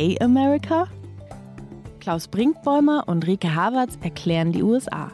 Okay, America? Klaus Brinkbäumer und Rike Havertz erklären die USA.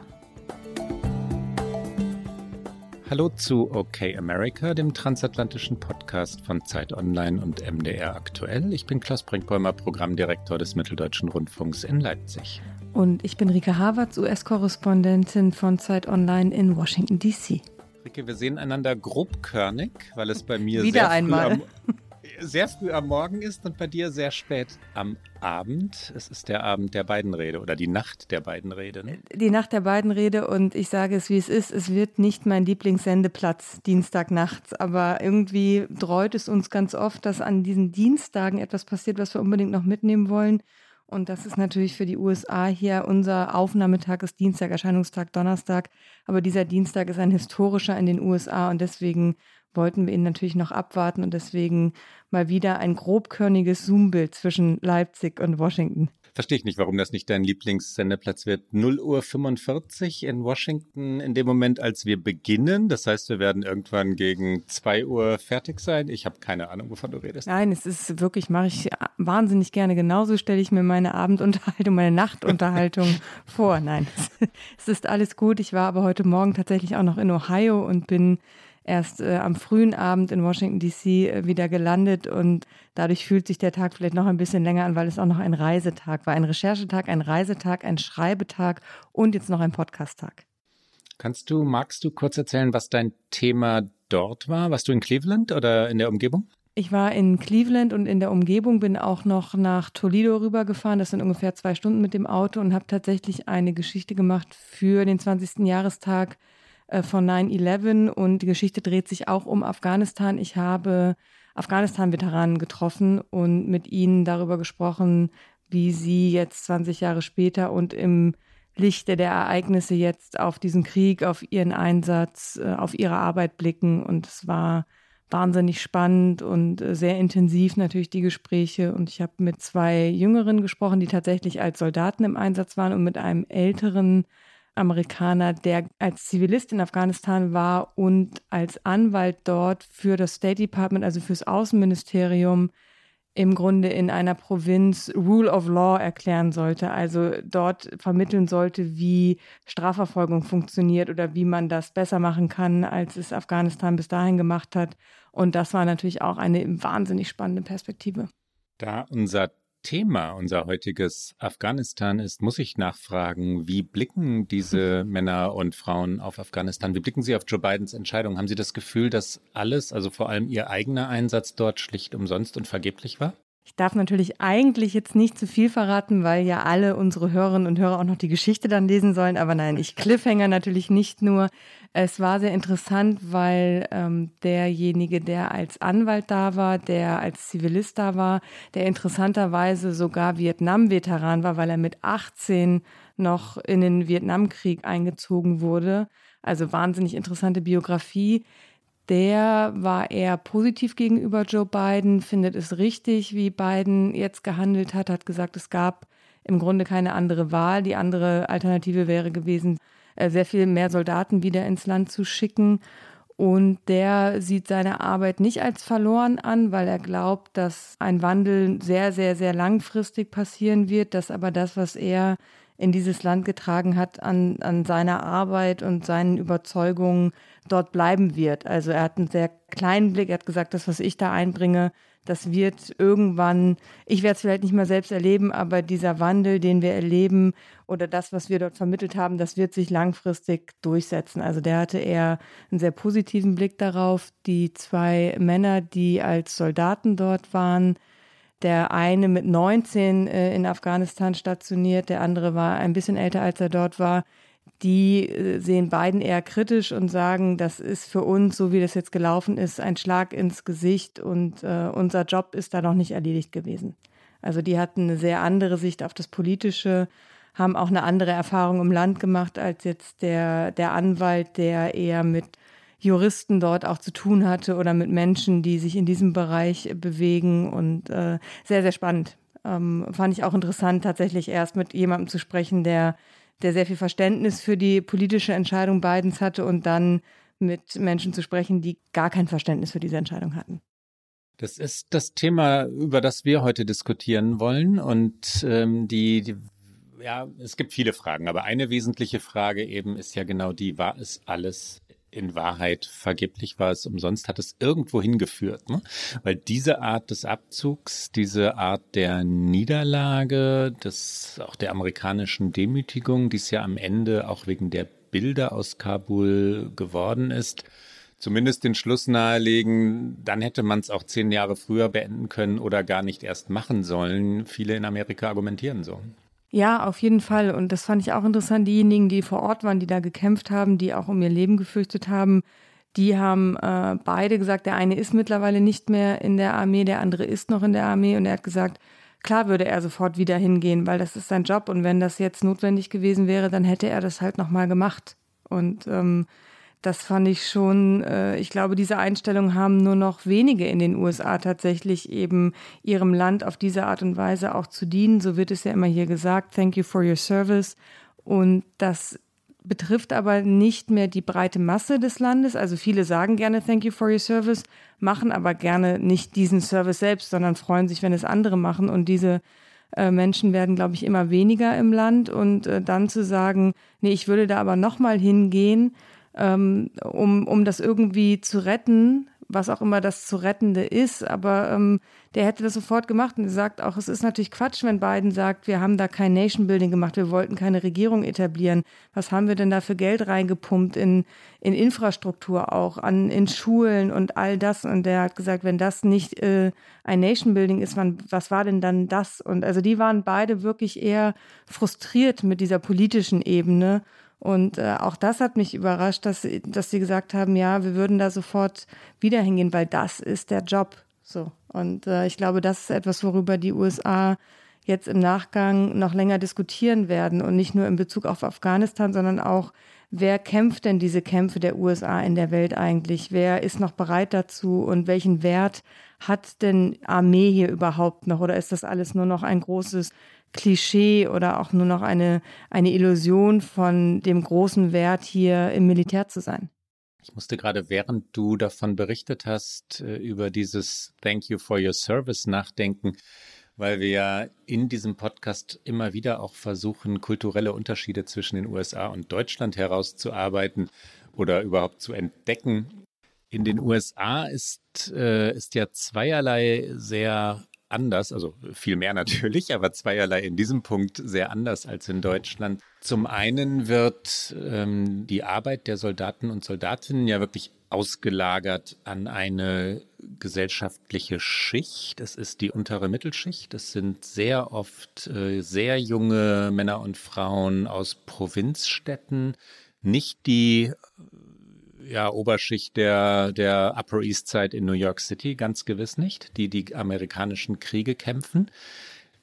Hallo zu OK America, dem transatlantischen Podcast von Zeit Online und MDR aktuell. Ich bin Klaus Brinkbäumer, Programmdirektor des Mitteldeutschen Rundfunks in Leipzig. Und ich bin Rike Havertz, US-Korrespondentin von Zeit Online in Washington, D.C. Rike, wir sehen einander grobkörnig, weil es bei mir Wieder sehr einmal. Früh am, sehr früh am Morgen ist und bei dir sehr spät am Abend. Es ist der Abend der beiden Rede oder die Nacht der beiden Rede. Ne? Die Nacht der beiden Rede und ich sage es, wie es ist. Es wird nicht mein Lieblingssendeplatz Dienstagnachts, aber irgendwie dreut es uns ganz oft, dass an diesen Dienstagen etwas passiert, was wir unbedingt noch mitnehmen wollen. Und das ist natürlich für die USA hier unser Aufnahmetag ist Dienstag, Erscheinungstag Donnerstag. Aber dieser Dienstag ist ein historischer in den USA und deswegen wollten wir ihn natürlich noch abwarten und deswegen mal wieder ein grobkörniges Zoombild zwischen Leipzig und Washington. Verstehe ich nicht, warum das nicht dein Lieblingssendeplatz wird. 0 Uhr 45 in Washington in dem Moment, als wir beginnen. Das heißt, wir werden irgendwann gegen 2 Uhr fertig sein. Ich habe keine Ahnung, wovon du redest. Nein, es ist wirklich, mache ich wahnsinnig gerne. Genauso stelle ich mir meine Abendunterhaltung, meine Nachtunterhaltung vor. Nein, es ist alles gut. Ich war aber heute Morgen tatsächlich auch noch in Ohio und bin erst äh, am frühen Abend in Washington, DC äh, wieder gelandet und dadurch fühlt sich der Tag vielleicht noch ein bisschen länger an, weil es auch noch ein Reisetag war. Ein Recherchetag, ein Reisetag, ein Schreibetag und jetzt noch ein Podcasttag. Kannst du, magst du kurz erzählen, was dein Thema dort war? Warst du in Cleveland oder in der Umgebung? Ich war in Cleveland und in der Umgebung, bin auch noch nach Toledo rübergefahren. Das sind ungefähr zwei Stunden mit dem Auto und habe tatsächlich eine Geschichte gemacht für den 20. Jahrestag von 9-11 und die Geschichte dreht sich auch um Afghanistan. Ich habe Afghanistan-Veteranen getroffen und mit ihnen darüber gesprochen, wie sie jetzt 20 Jahre später und im Lichte der Ereignisse jetzt auf diesen Krieg, auf ihren Einsatz, äh, auf ihre Arbeit blicken. Und es war wahnsinnig spannend und äh, sehr intensiv natürlich die Gespräche. Und ich habe mit zwei Jüngeren gesprochen, die tatsächlich als Soldaten im Einsatz waren und mit einem älteren Amerikaner, der als Zivilist in Afghanistan war und als Anwalt dort für das State Department, also fürs Außenministerium, im Grunde in einer Provinz Rule of Law erklären sollte, also dort vermitteln sollte, wie Strafverfolgung funktioniert oder wie man das besser machen kann, als es Afghanistan bis dahin gemacht hat. Und das war natürlich auch eine wahnsinnig spannende Perspektive. Da unser Thema, unser heutiges Afghanistan ist, muss ich nachfragen, wie blicken diese Männer und Frauen auf Afghanistan? Wie blicken sie auf Joe Bidens Entscheidung? Haben sie das Gefühl, dass alles, also vor allem ihr eigener Einsatz dort schlicht umsonst und vergeblich war? Ich darf natürlich eigentlich jetzt nicht zu viel verraten, weil ja alle unsere Hörerinnen und Hörer auch noch die Geschichte dann lesen sollen. Aber nein, ich Cliffhanger natürlich nicht nur. Es war sehr interessant, weil ähm, derjenige, der als Anwalt da war, der als Zivilist da war, der interessanterweise sogar Vietnam-Veteran war, weil er mit 18 noch in den Vietnamkrieg eingezogen wurde. Also wahnsinnig interessante Biografie der war eher positiv gegenüber Joe Biden, findet es richtig, wie Biden jetzt gehandelt hat, hat gesagt, es gab im Grunde keine andere Wahl. Die andere Alternative wäre gewesen, äh, sehr viel mehr Soldaten wieder ins Land zu schicken. Und der sieht seine Arbeit nicht als verloren an, weil er glaubt, dass ein Wandel sehr, sehr, sehr langfristig passieren wird, dass aber das, was er in dieses Land getragen hat, an, an seiner Arbeit und seinen Überzeugungen dort bleiben wird. Also er hat einen sehr kleinen Blick, er hat gesagt, das, was ich da einbringe, das wird irgendwann, ich werde es vielleicht nicht mehr selbst erleben, aber dieser Wandel, den wir erleben oder das, was wir dort vermittelt haben, das wird sich langfristig durchsetzen. Also der hatte eher einen sehr positiven Blick darauf. Die zwei Männer, die als Soldaten dort waren, der eine mit 19 äh, in Afghanistan stationiert, der andere war ein bisschen älter, als er dort war. Die äh, sehen beiden eher kritisch und sagen, das ist für uns, so wie das jetzt gelaufen ist, ein Schlag ins Gesicht und äh, unser Job ist da noch nicht erledigt gewesen. Also die hatten eine sehr andere Sicht auf das Politische, haben auch eine andere Erfahrung im Land gemacht als jetzt der, der Anwalt, der eher mit Juristen dort auch zu tun hatte oder mit Menschen, die sich in diesem Bereich bewegen und äh, sehr, sehr spannend. ähm, fand ich auch interessant, tatsächlich erst mit jemandem zu sprechen, der, der sehr viel Verständnis für die politische Entscheidung Bidens hatte und dann mit Menschen zu sprechen, die gar kein Verständnis für diese Entscheidung hatten. Das ist das Thema, über das wir heute diskutieren wollen. Und ähm, die, die, ja, es gibt viele Fragen, aber eine wesentliche Frage eben ist ja genau die, war es alles in Wahrheit vergeblich, war es umsonst, hat es irgendwo hingeführt. Ne? Weil diese Art des Abzugs, diese Art der Niederlage, des, auch der amerikanischen Demütigung, die es ja am Ende auch wegen der Bilder aus Kabul geworden ist, zumindest den Schluss nahelegen, dann hätte man es auch zehn Jahre früher beenden können oder gar nicht erst machen sollen. Viele in Amerika argumentieren so. Ja, auf jeden Fall. Und das fand ich auch interessant. Diejenigen, die vor Ort waren, die da gekämpft haben, die auch um ihr Leben gefürchtet haben, die haben äh, beide gesagt, der eine ist mittlerweile nicht mehr in der Armee, der andere ist noch in der Armee. Und er hat gesagt, klar würde er sofort wieder hingehen, weil das ist sein Job. Und wenn das jetzt notwendig gewesen wäre, dann hätte er das halt nochmal gemacht. Und ähm, das fand ich schon, äh, ich glaube, diese Einstellung haben nur noch wenige in den USA tatsächlich eben ihrem Land auf diese Art und Weise auch zu dienen. So wird es ja immer hier gesagt, thank you for your service. Und das betrifft aber nicht mehr die breite Masse des Landes. Also viele sagen gerne thank you for your service, machen aber gerne nicht diesen Service selbst, sondern freuen sich, wenn es andere machen. Und diese äh, Menschen werden, glaube ich, immer weniger im Land. Und äh, dann zu sagen, nee, ich würde da aber nochmal hingehen, ähm, um, um das irgendwie zu retten, was auch immer das zu rettende ist. Aber ähm, der hätte das sofort gemacht und gesagt auch, es ist natürlich Quatsch, wenn Biden sagt, wir haben da kein Nation Building gemacht, wir wollten keine Regierung etablieren. Was haben wir denn da für Geld reingepumpt in, in Infrastruktur auch, an, in Schulen und all das? Und der hat gesagt, wenn das nicht äh, ein Nation Building ist, man, was war denn dann das? Und also die waren beide wirklich eher frustriert mit dieser politischen Ebene und äh, auch das hat mich überrascht, dass, dass sie gesagt haben, ja, wir würden da sofort wieder hingehen, weil das ist der Job. So. Und äh, ich glaube, das ist etwas, worüber die USA jetzt im Nachgang noch länger diskutieren werden und nicht nur in Bezug auf Afghanistan, sondern auch, wer kämpft denn diese Kämpfe der USA in der Welt eigentlich? Wer ist noch bereit dazu und welchen Wert hat denn Armee hier überhaupt noch? Oder ist das alles nur noch ein großes Klischee oder auch nur noch eine, eine Illusion von dem großen Wert, hier im Militär zu sein. Ich musste gerade, während du davon berichtet hast, äh, über dieses Thank you for your service nachdenken, weil wir ja in diesem Podcast immer wieder auch versuchen, kulturelle Unterschiede zwischen den USA und Deutschland herauszuarbeiten oder überhaupt zu entdecken. In den USA ist, äh, ist ja zweierlei sehr anders, also viel mehr natürlich, aber zweierlei in diesem Punkt sehr anders als in Deutschland. Zum einen wird ähm, die Arbeit der Soldaten und Soldatinnen ja wirklich ausgelagert an eine gesellschaftliche Schicht. Es ist die untere Mittelschicht. Es sind sehr oft äh, sehr junge Männer und Frauen aus Provinzstädten, nicht die ja, Oberschicht der, der Upper East Side in New York City, ganz gewiss nicht, die die amerikanischen Kriege kämpfen.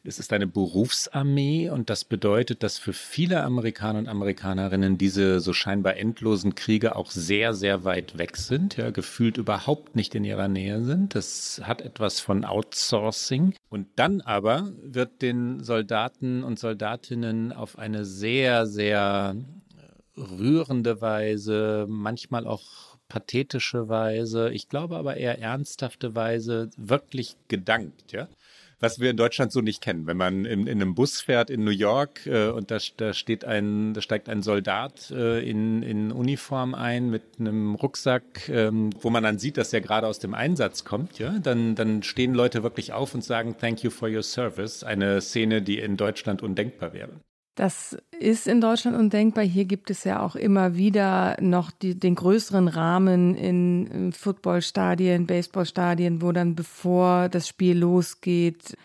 Es ist eine Berufsarmee und das bedeutet, dass für viele Amerikaner und Amerikanerinnen diese so scheinbar endlosen Kriege auch sehr, sehr weit weg sind, ja, gefühlt überhaupt nicht in ihrer Nähe sind. Das hat etwas von Outsourcing. Und dann aber wird den Soldaten und Soldatinnen auf eine sehr, sehr rührende Weise, manchmal auch pathetische Weise, ich glaube aber eher ernsthafte Weise wirklich gedankt, ja. Was wir in Deutschland so nicht kennen. Wenn man in, in einem Bus fährt in New York äh, und da, da steht ein, da steigt ein Soldat äh, in, in Uniform ein mit einem Rucksack, ähm, wo man dann sieht, dass er gerade aus dem Einsatz kommt, ja, dann, dann stehen Leute wirklich auf und sagen Thank you for your service. Eine Szene, die in Deutschland undenkbar wäre. Das ist in Deutschland undenkbar. Hier gibt es ja auch immer wieder noch die, den größeren Rahmen in Footballstadien, Baseballstadien, wo dann bevor das Spiel losgeht,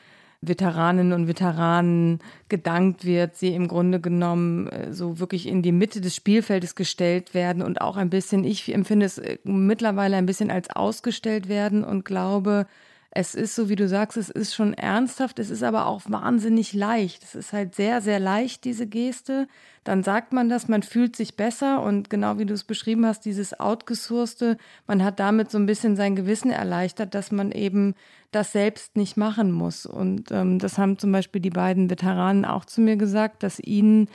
Veteraninnen und Veteranen gedankt wird, sie im Grunde genommen äh, so wirklich in die Mitte des Spielfeldes gestellt werden und auch ein bisschen, ich empfinde es äh, mittlerweile ein bisschen als ausgestellt werden und glaube, es ist so, wie du sagst, es ist schon ernsthaft, es ist aber auch wahnsinnig leicht. Es ist halt sehr, sehr leicht, diese Geste. Dann sagt man das, man fühlt sich besser und genau wie du es beschrieben hast, dieses Outgesourcete, man hat damit so ein bisschen sein Gewissen erleichtert, dass man eben das selbst nicht machen muss. Und ähm, das haben zum Beispiel die beiden Veteranen auch zu mir gesagt, dass ihnen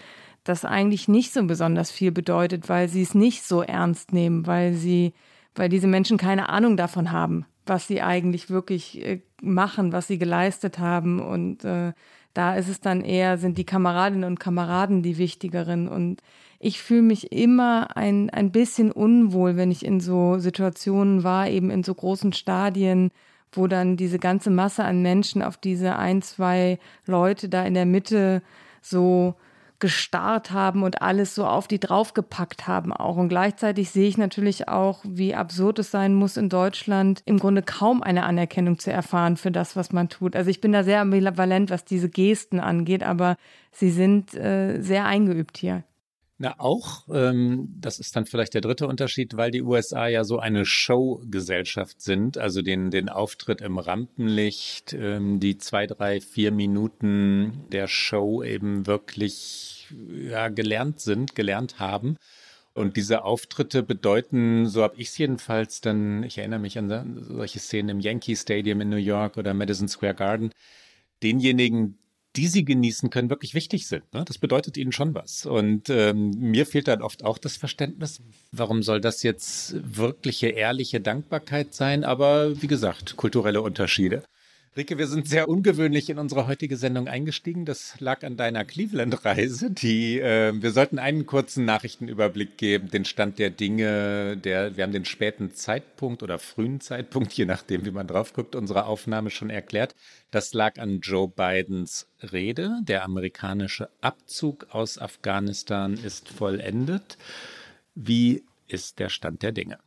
das eigentlich nicht so besonders viel bedeutet, weil sie es nicht so ernst nehmen, weil sie, weil diese Menschen keine Ahnung davon haben, was sie eigentlich wirklich äh, machen, was sie geleistet haben. Und äh, da ist es dann eher, sind die Kameradinnen und Kameraden die wichtigeren. Und ich fühle mich immer ein, ein bisschen unwohl, wenn ich in so Situationen war, eben in so großen Stadien, wo dann diese ganze Masse an Menschen auf diese ein, zwei Leute da in der Mitte so gestarrt haben und alles so auf die draufgepackt haben auch. Und gleichzeitig sehe ich natürlich auch, wie absurd es sein muss, in Deutschland im Grunde kaum eine Anerkennung zu erfahren für das, was man tut. Also ich bin da sehr ambivalent, was diese Gesten angeht, aber sie sind äh, sehr eingeübt hier. Na, auch, ähm, das ist dann vielleicht der dritte Unterschied, weil die USA ja so eine Showgesellschaft sind, also den, den Auftritt im Rampenlicht, ähm, die zwei, drei, vier Minuten der Show eben wirklich ja, gelernt sind, gelernt haben. Und diese Auftritte bedeuten, so habe ich es jedenfalls dann, ich erinnere mich an solche Szenen im Yankee Stadium in New York oder Madison Square Garden, denjenigen, die sie genießen können, wirklich wichtig sind. Ne? Das bedeutet ihnen schon was. Und ähm, mir fehlt dann oft auch das Verständnis, warum soll das jetzt wirkliche, ehrliche Dankbarkeit sein? Aber wie gesagt, kulturelle Unterschiede. Rike, wir sind sehr ungewöhnlich in unsere heutige Sendung eingestiegen. Das lag an deiner Cleveland-Reise. Die, äh, wir sollten einen kurzen Nachrichtenüberblick geben, den Stand der Dinge. Der, wir haben den späten Zeitpunkt oder frühen Zeitpunkt, je nachdem, wie man drauf guckt, unserer Aufnahme schon erklärt. Das lag an Joe Bidens Rede. Der amerikanische Abzug aus Afghanistan ist vollendet. Wie ist der Stand der Dinge?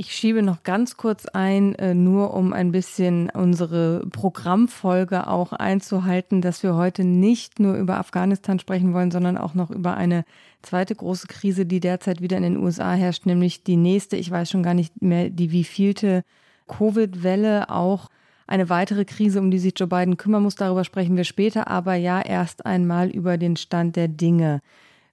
Ich schiebe noch ganz kurz ein, äh, nur um ein bisschen unsere Programmfolge auch einzuhalten, dass wir heute nicht nur über Afghanistan sprechen wollen, sondern auch noch über eine zweite große Krise, die derzeit wieder in den USA herrscht, nämlich die nächste, ich weiß schon gar nicht mehr, die wievielte Covid-Welle, auch eine weitere Krise, um die sich Joe Biden kümmern muss. Darüber sprechen wir später, aber ja erst einmal über den Stand der Dinge.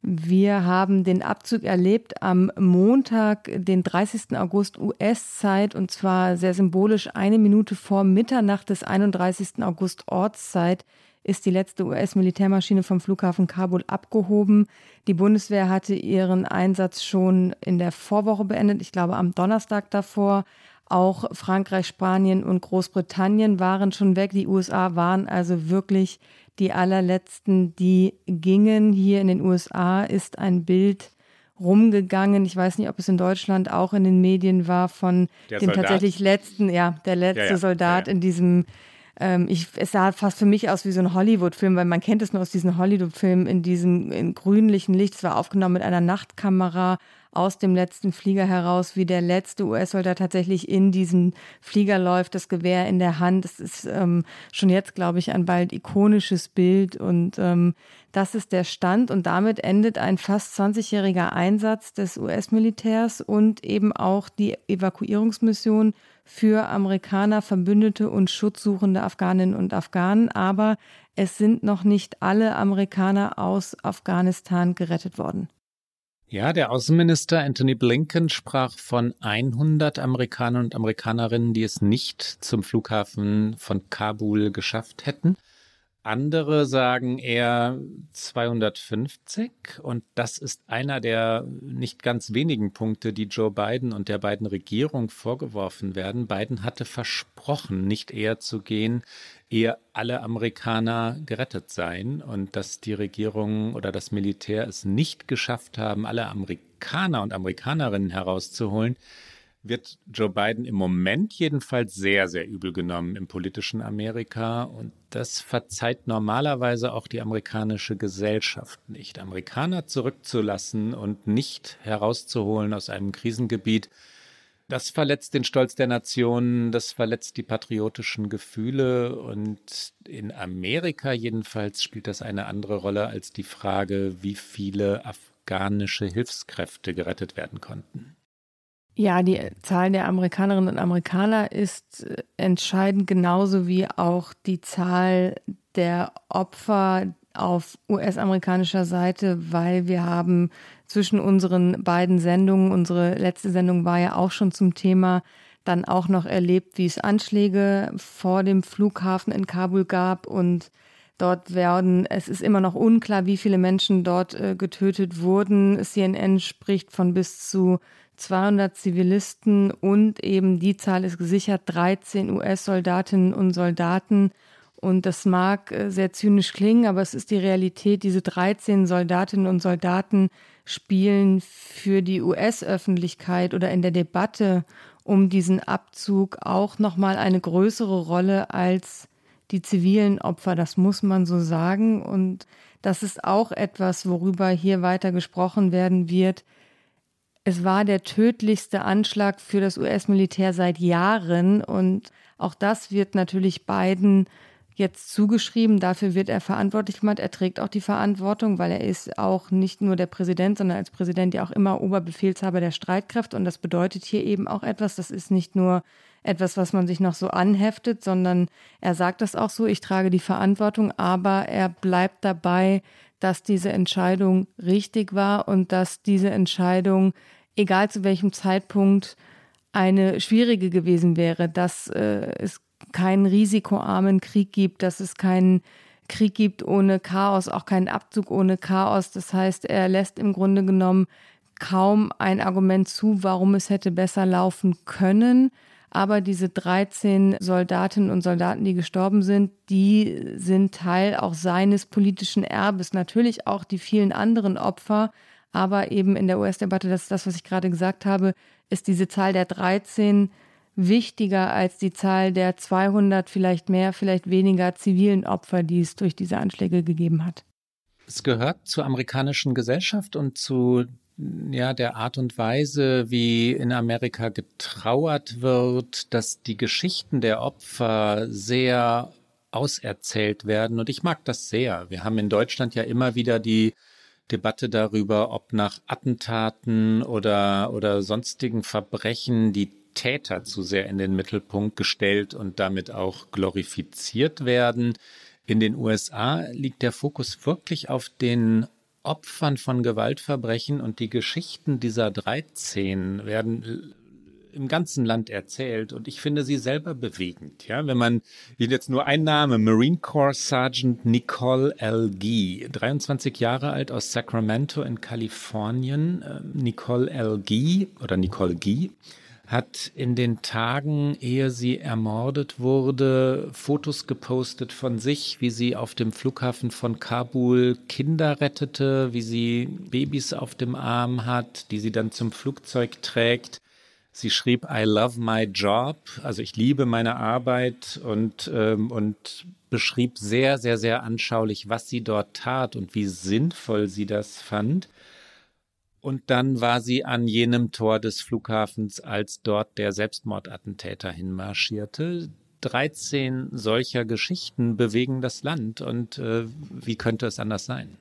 Wir haben den Abzug erlebt am Montag, den 30. August US-Zeit, und zwar sehr symbolisch eine Minute vor Mitternacht des 31. August Ortszeit ist die letzte US-Militärmaschine vom Flughafen Kabul abgehoben. Die Bundeswehr hatte ihren Einsatz schon in der Vorwoche beendet, ich glaube am Donnerstag davor. Auch Frankreich, Spanien und Großbritannien waren schon weg. Die USA waren also wirklich die allerletzten, die gingen. Hier in den USA ist ein Bild rumgegangen. Ich weiß nicht, ob es in Deutschland auch in den Medien war von der dem Soldat. tatsächlich letzten, ja, der letzte ja, ja. Soldat ja, in diesem ähm, ich, es sah fast für mich aus wie so ein Hollywood-Film, weil man kennt es nur aus diesen Hollywood-Filmen in diesem in grünlichen Licht. Es war aufgenommen mit einer Nachtkamera aus dem letzten Flieger heraus, wie der letzte US-Soldat tatsächlich in diesen Flieger läuft, das Gewehr in der Hand. Das ist ähm, schon jetzt, glaube ich, ein bald ikonisches Bild und ähm, das ist der Stand und damit endet ein fast 20-jähriger Einsatz des US-Militärs und eben auch die Evakuierungsmission für Amerikaner, Verbündete und schutzsuchende Afghaninnen und Afghanen. Aber es sind noch nicht alle Amerikaner aus Afghanistan gerettet worden. Ja, der Außenminister Anthony Blinken sprach von 100 Amerikanern und Amerikanerinnen, die es nicht zum Flughafen von Kabul geschafft hätten. Andere sagen eher 250 und das ist einer der nicht ganz wenigen Punkte, die Joe Biden und der beiden Regierung vorgeworfen werden. Biden hatte versprochen, nicht eher zu gehen, ehe alle Amerikaner gerettet seien und dass die Regierung oder das Militär es nicht geschafft haben, alle Amerikaner und Amerikanerinnen herauszuholen wird Joe Biden im Moment jedenfalls sehr, sehr übel genommen im politischen Amerika. Und das verzeiht normalerweise auch die amerikanische Gesellschaft nicht. Amerikaner zurückzulassen und nicht herauszuholen aus einem Krisengebiet, das verletzt den Stolz der Nation, das verletzt die patriotischen Gefühle und in Amerika jedenfalls spielt das eine andere Rolle als die Frage, wie viele afghanische Hilfskräfte gerettet werden konnten. Ja, die Zahl der Amerikanerinnen und Amerikaner ist äh, entscheidend, genauso wie auch die Zahl der Opfer auf US-amerikanischer Seite, weil wir haben zwischen unseren beiden Sendungen, unsere letzte Sendung war ja auch schon zum Thema, dann auch noch erlebt, wie es Anschläge vor dem Flughafen in Kabul gab und dort werden, es ist immer noch unklar, wie viele Menschen dort äh, getötet wurden. CNN spricht von bis zu 200 Zivilisten und eben die Zahl ist gesichert, 13 US-Soldatinnen und Soldaten. Und das mag äh, sehr zynisch klingen, aber es ist die Realität. Diese 13 Soldatinnen und Soldaten spielen für die US-Öffentlichkeit oder in der Debatte um diesen Abzug auch nochmal eine größere Rolle als die zivilen Opfer. Das muss man so sagen. Und das ist auch etwas, worüber hier weiter gesprochen werden wird. Es war der tödlichste Anschlag für das US-Militär seit Jahren und auch das wird natürlich Biden jetzt zugeschrieben. Dafür wird er verantwortlich gemacht. Er trägt auch die Verantwortung, weil er ist auch nicht nur der Präsident, sondern als Präsident ja auch immer Oberbefehlshaber der Streitkräfte. Und das bedeutet hier eben auch etwas. Das ist nicht nur etwas, was man sich noch so anheftet, sondern er sagt das auch so. Ich trage die Verantwortung, aber er bleibt dabei, dass diese Entscheidung richtig war und dass diese Entscheidung egal zu welchem Zeitpunkt, eine schwierige gewesen wäre, dass äh, es keinen risikoarmen Krieg gibt, dass es keinen Krieg gibt ohne Chaos, auch keinen Abzug ohne Chaos. Das heißt, er lässt im Grunde genommen kaum ein Argument zu, warum es hätte besser laufen können. Aber diese 13 Soldatinnen und Soldaten, die gestorben sind, die sind Teil auch seines politischen Erbes. Natürlich auch die vielen anderen Opfer, aber eben in der US-Debatte, das ist das, was ich gerade gesagt habe, ist diese Zahl der 13 wichtiger als die Zahl der 200, vielleicht mehr, vielleicht weniger zivilen Opfer, die es durch diese Anschläge gegeben hat. Es gehört zur amerikanischen Gesellschaft und zu ja, der Art und Weise, wie in Amerika getrauert wird, dass die Geschichten der Opfer sehr auserzählt werden. Und ich mag das sehr. Wir haben in Deutschland ja immer wieder die Debatte darüber, ob nach Attentaten oder, oder sonstigen Verbrechen die Täter zu sehr in den Mittelpunkt gestellt und damit auch glorifiziert werden. In den USA liegt der Fokus wirklich auf den Opfern von Gewaltverbrechen und die Geschichten dieser 13 werden im ganzen Land erzählt und ich finde sie selber bewegend. Ja, wenn man jetzt nur ein Name, Marine Corps Sergeant Nicole L. Gee, 23 Jahre alt aus Sacramento in Kalifornien. Ähm, Nicole L. Gee oder Nicole Gee hat in den Tagen, ehe sie ermordet wurde, Fotos gepostet von sich, wie sie auf dem Flughafen von Kabul Kinder rettete, wie sie Babys auf dem Arm hat, die sie dann zum Flugzeug trägt. Sie schrieb, I love my job, also ich liebe meine Arbeit und, ähm, und beschrieb sehr, sehr, sehr anschaulich, was sie dort tat und wie sinnvoll sie das fand. Und dann war sie an jenem Tor des Flughafens, als dort der Selbstmordattentäter hinmarschierte. 13 solcher Geschichten bewegen das Land und äh, wie könnte es anders sein?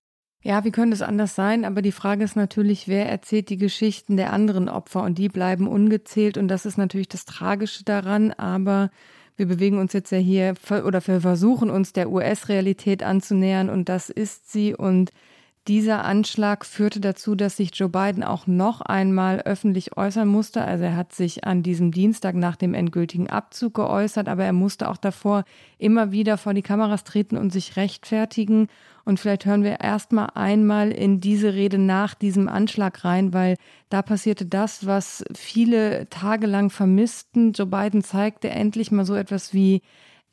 Ja, wie könnte es anders sein? Aber die Frage ist natürlich, wer erzählt die Geschichten der anderen Opfer und die bleiben ungezählt und das ist natürlich das Tragische daran. Aber wir bewegen uns jetzt ja hier oder wir versuchen uns der US-Realität anzunähern und das ist sie und dieser Anschlag führte dazu, dass sich Joe Biden auch noch einmal öffentlich äußern musste. Also er hat sich an diesem Dienstag nach dem endgültigen Abzug geäußert, aber er musste auch davor immer wieder vor die Kameras treten und sich rechtfertigen. Und vielleicht hören wir erstmal einmal in diese Rede nach diesem Anschlag rein, weil da passierte das, was viele tagelang vermissten. Joe Biden zeigte endlich mal so etwas wie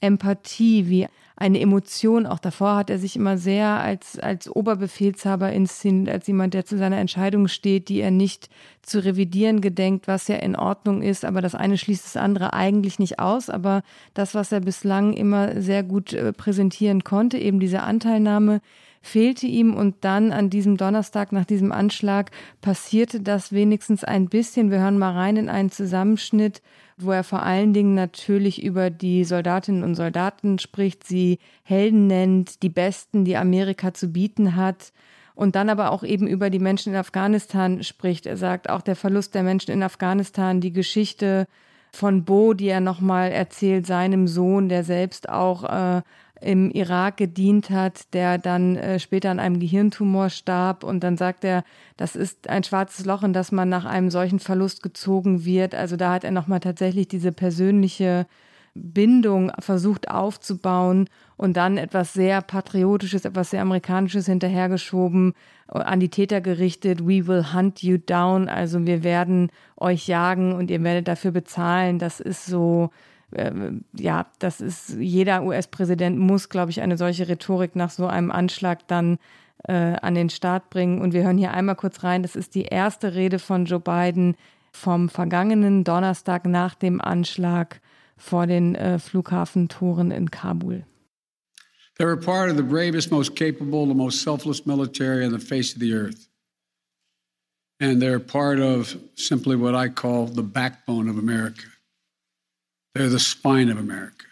Empathie, wie eine Emotion. Auch davor hat er sich immer sehr als, als Oberbefehlshaber inszeniert, als jemand, der zu seiner Entscheidung steht, die er nicht zu revidieren gedenkt, was ja in Ordnung ist. Aber das eine schließt das andere eigentlich nicht aus. Aber das, was er bislang immer sehr gut äh, präsentieren konnte, eben diese Anteilnahme, fehlte ihm und dann an diesem Donnerstag nach diesem Anschlag passierte das wenigstens ein bisschen. Wir hören mal rein in einen Zusammenschnitt wo er vor allen Dingen natürlich über die Soldatinnen und Soldaten spricht, sie Helden nennt, die Besten, die Amerika zu bieten hat. und dann aber auch eben über die Menschen in Afghanistan spricht. Er sagt auch der Verlust der Menschen in Afghanistan, die Geschichte von Bo, die er nochmal erzählt, seinem Sohn, der selbst auch äh, im Irak gedient hat, der dann äh, später an einem Gehirntumor starb. Und dann sagt er, das ist ein schwarzes Loch, in das man nach einem solchen Verlust gezogen wird. Also da hat er nochmal tatsächlich diese persönliche Bindung versucht aufzubauen und dann etwas sehr Patriotisches, etwas sehr Amerikanisches hinterhergeschoben, äh, an die Täter gerichtet. We will hunt you down. Also wir werden euch jagen und ihr werdet dafür bezahlen. Das ist so äh, ja, das ist, jeder US-Präsident muss, glaube ich, eine solche Rhetorik nach so einem Anschlag dann äh, an den Start bringen. Und wir hören hier einmal kurz rein. Das ist die erste Rede von Joe Biden vom vergangenen Donnerstag nach dem Anschlag vor den äh, Flughafentoren in Kabul. They were part of the bravest, most capable, the most selfless military on the face of the earth. And they're part of simply what I call the backbone of America. They're the spine of America,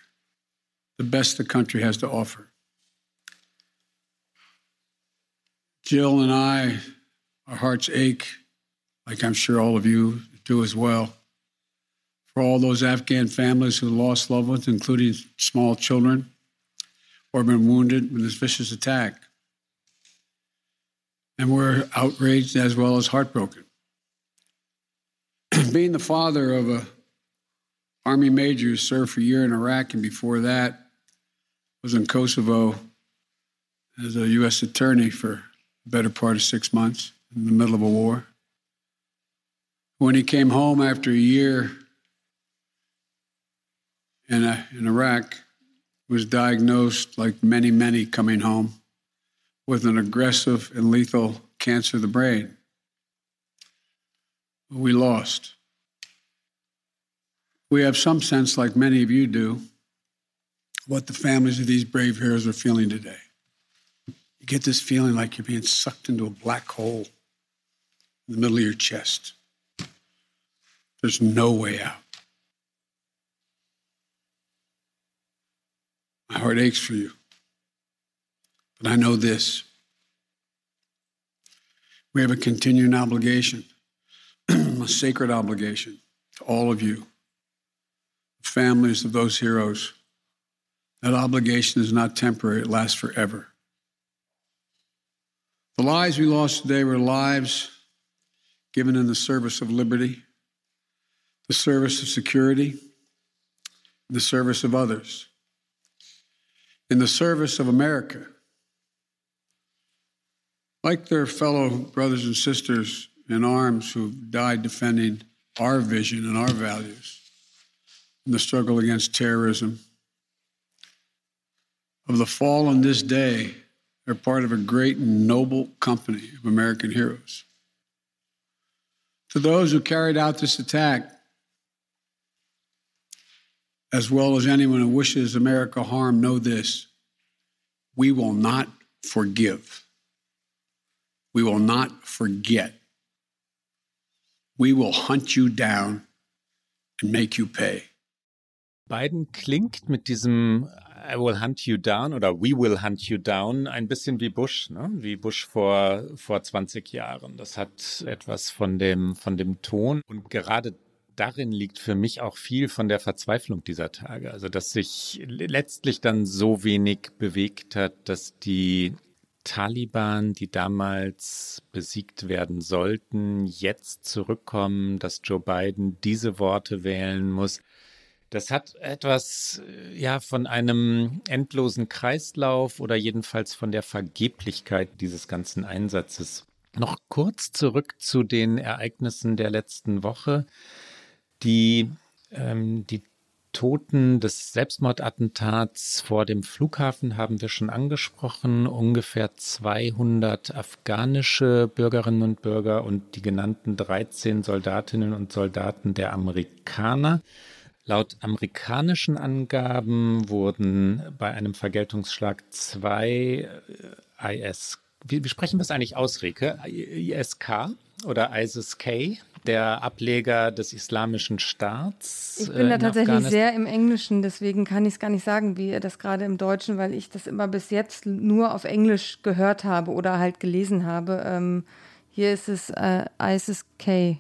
the best the country has to offer. Jill and I, our hearts ache, like I'm sure all of you do as well, for all those Afghan families who lost loved ones, including small children, or been wounded in this vicious attack. And we're outraged as well as heartbroken. Being the father of a Army major who served for a year in Iraq, and before that was in Kosovo as a U.S. attorney for the better part of six months in the middle of a war. When he came home after a year in, a, in Iraq, was diagnosed, like many, many coming home, with an aggressive and lethal cancer of the brain. We lost we have some sense, like many of you do, what the families of these brave heroes are feeling today. You get this feeling like you're being sucked into a black hole in the middle of your chest. There's no way out. My heart aches for you. But I know this. We have a continuing obligation, a sacred obligation to all of you families of those heroes. That obligation is not temporary, it lasts forever. The lives we lost today were lives given in the service of liberty, the service of security, the service of others, in the service of America. Like their fellow brothers and sisters in arms who died defending our vision and our values in the struggle against terrorism. Of the fallen this day, they're part of a great and noble company of American heroes. To those who carried out this attack, as well as anyone who wishes America harm, know this we will not forgive. We will not forget. We will hunt you down and make you pay. Biden klingt mit diesem I will hunt you down oder We will hunt you down ein bisschen wie Bush, ne? wie Bush vor, vor 20 Jahren. Das hat etwas von dem, von dem Ton und gerade darin liegt für mich auch viel von der Verzweiflung dieser Tage. Also, dass sich letztlich dann so wenig bewegt hat, dass die Taliban, die damals besiegt werden sollten, jetzt zurückkommen, dass Joe Biden diese Worte wählen muss. Das hat etwas äh, ja von einem endlosen Kreislauf oder jedenfalls von der Vergeblichkeit dieses ganzen Einsatzes. Noch kurz zurück zu den Ereignissen der letzten Woche. Die, ähm, die Toten des Selbstmordattentats vor dem Flughafen haben wir schon angesprochen. Ungefähr 200 afghanische Bürgerinnen und Bürger und die genannten 13 Soldatinnen und Soldaten der Amerikaner. Laut amerikanischen Angaben wurden bei einem Vergeltungsschlag zwei äh, IS, wie, wie sprechen wir es eigentlich aus, Rike? ISK, oder ISIS-K, der Ableger des Islamischen Staats. Ich bin äh, da tatsächlich sehr im Englischen, deswegen kann ich es gar nicht sagen, wie ihr das gerade im Deutschen, weil ich das immer bis jetzt nur auf Englisch gehört habe oder halt gelesen habe. Ähm, hier ist es äh, ISIS-K.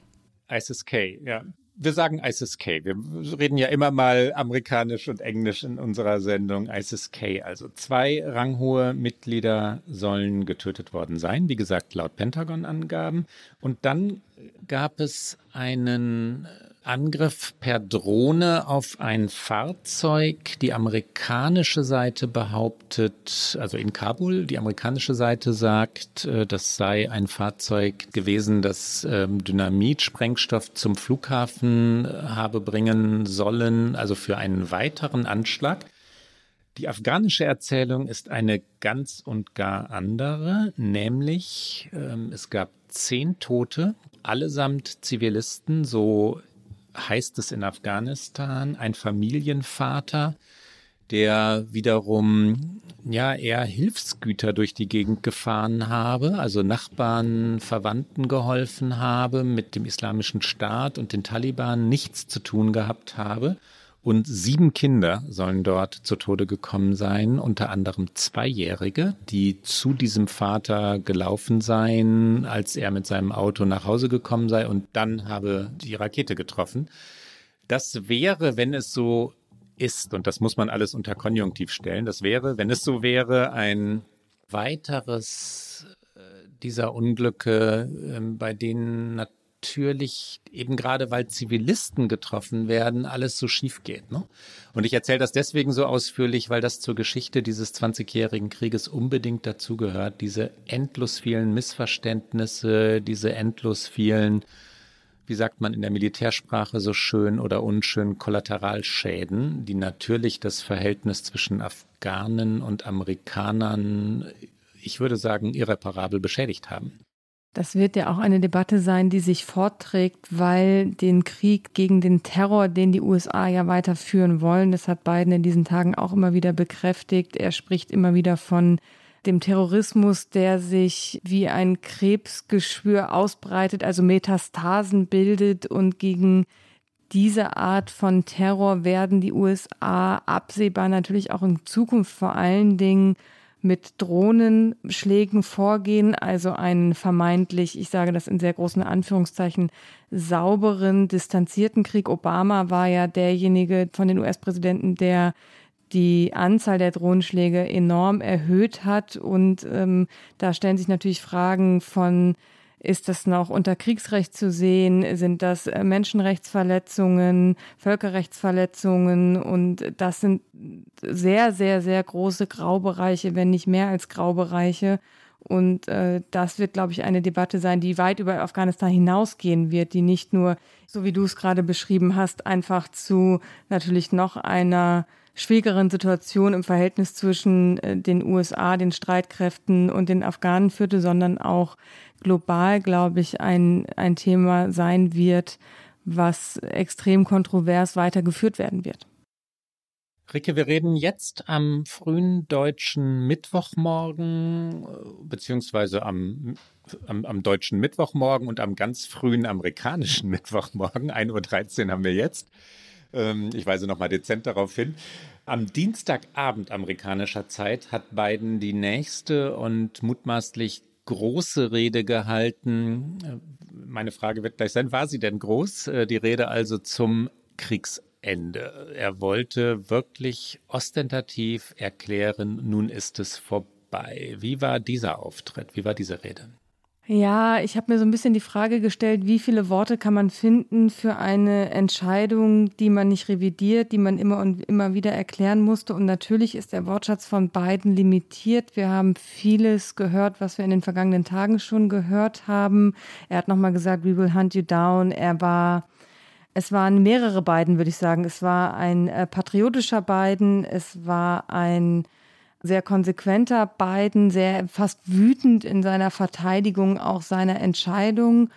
ISIS-K, ja wir sagen ISIS-K. Wir reden ja immer mal amerikanisch und englisch in unserer Sendung ISIS-K. Also zwei ranghohe Mitglieder sollen getötet worden sein, wie gesagt, laut Pentagon-Angaben. Und dann gab es einen Angriff per Drohne auf ein Fahrzeug. Die amerikanische Seite behauptet, also in Kabul, die amerikanische Seite sagt, äh, das sei ein Fahrzeug gewesen, das ähm, Dynamit, Sprengstoff zum Flughafen äh, habe bringen sollen, also für einen weiteren Anschlag. Die afghanische Erzählung ist eine ganz und gar andere, nämlich ähm, es gab zehn Tote, allesamt Zivilisten, so heißt es in Afghanistan, ein Familienvater, der wiederum ja eher Hilfsgüter durch die Gegend gefahren habe, also Nachbarn, Verwandten geholfen habe, mit dem islamischen Staat und den Taliban nichts zu tun gehabt habe und sieben Kinder sollen dort zu Tode gekommen sein, unter anderem Zweijährige, die zu diesem Vater gelaufen seien, als er mit seinem Auto nach Hause gekommen sei und dann habe die Rakete getroffen. Das wäre, wenn es so ist, und das muss man alles unter Konjunktiv stellen, das wäre, wenn es so wäre, ein weiteres äh, dieser Unglücke, ähm, bei denen natürlich natürlich eben gerade, weil Zivilisten getroffen werden, alles so schief geht. Ne? Und ich erzähle das deswegen so ausführlich, weil das zur Geschichte dieses 20-jährigen Krieges unbedingt dazugehört. Diese endlos vielen Missverständnisse, diese endlos vielen, wie sagt man in der Militärsprache so schön oder unschön, Kollateralschäden, die natürlich das Verhältnis zwischen Afghanen und Amerikanern, ich würde sagen, irreparabel beschädigt haben. Das wird ja auch eine Debatte sein, die sich fortträgt, weil den Krieg gegen den Terror, den die USA ja weiterführen wollen, das hat Biden in diesen Tagen auch immer wieder bekräftigt. Er spricht immer wieder von dem Terrorismus, der sich wie ein Krebsgeschwür ausbreitet, also Metastasen bildet und gegen diese Art von Terror werden die USA absehbar natürlich auch in Zukunft vor allen Dingen mit Drohnenschlägen vorgehen, also einen vermeintlich, ich sage das in sehr großen Anführungszeichen, sauberen, distanzierten Krieg. Obama war ja derjenige von den US-Präsidenten, der die Anzahl der Drohnenschläge enorm erhöht hat. Und ähm, da stellen sich natürlich Fragen von ist das noch unter Kriegsrecht zu sehen? Sind das äh, Menschenrechtsverletzungen, Völkerrechtsverletzungen? Und das sind sehr, sehr, sehr große Graubereiche, wenn nicht mehr als Graubereiche. Und äh, das wird, glaube ich, eine Debatte sein, die weit über Afghanistan hinausgehen wird, die nicht nur, so wie du es gerade beschrieben hast, einfach zu natürlich noch einer schwierigeren Situation im Verhältnis zwischen äh, den USA, den Streitkräften und den Afghanen führte, sondern auch global, glaube ich, ein, ein Thema sein wird, was extrem kontrovers weitergeführt werden wird. Ricke, wir reden jetzt am frühen deutschen Mittwochmorgen, beziehungsweise am, am, am deutschen Mittwochmorgen und am ganz frühen amerikanischen Mittwochmorgen. 1.13 Uhr haben wir jetzt. Ähm, ich weise nochmal dezent darauf hin. Am Dienstagabend amerikanischer Zeit hat Biden die nächste und mutmaßlich große Rede gehalten. Meine Frage wird gleich sein, war sie denn groß? Äh, die Rede also zum Kriegsende. Er wollte wirklich ostentativ erklären, nun ist es vorbei. Wie war dieser Auftritt? Wie war diese Rede? Ja, ich habe mir so ein bisschen die Frage gestellt, wie viele Worte kann man finden für eine Entscheidung, die man nicht revidiert, die man immer und immer wieder erklären musste. Und natürlich ist der Wortschatz von beiden limitiert. Wir haben vieles gehört, was wir in den vergangenen Tagen schon gehört haben. Er hat nochmal gesagt, we will hunt you down. Er war es waren mehrere Biden, würde ich sagen. Es war ein äh, patriotischer Biden, es war ein sehr konsequenter Biden, sehr fast wütend in seiner Verteidigung auch seiner Entscheidung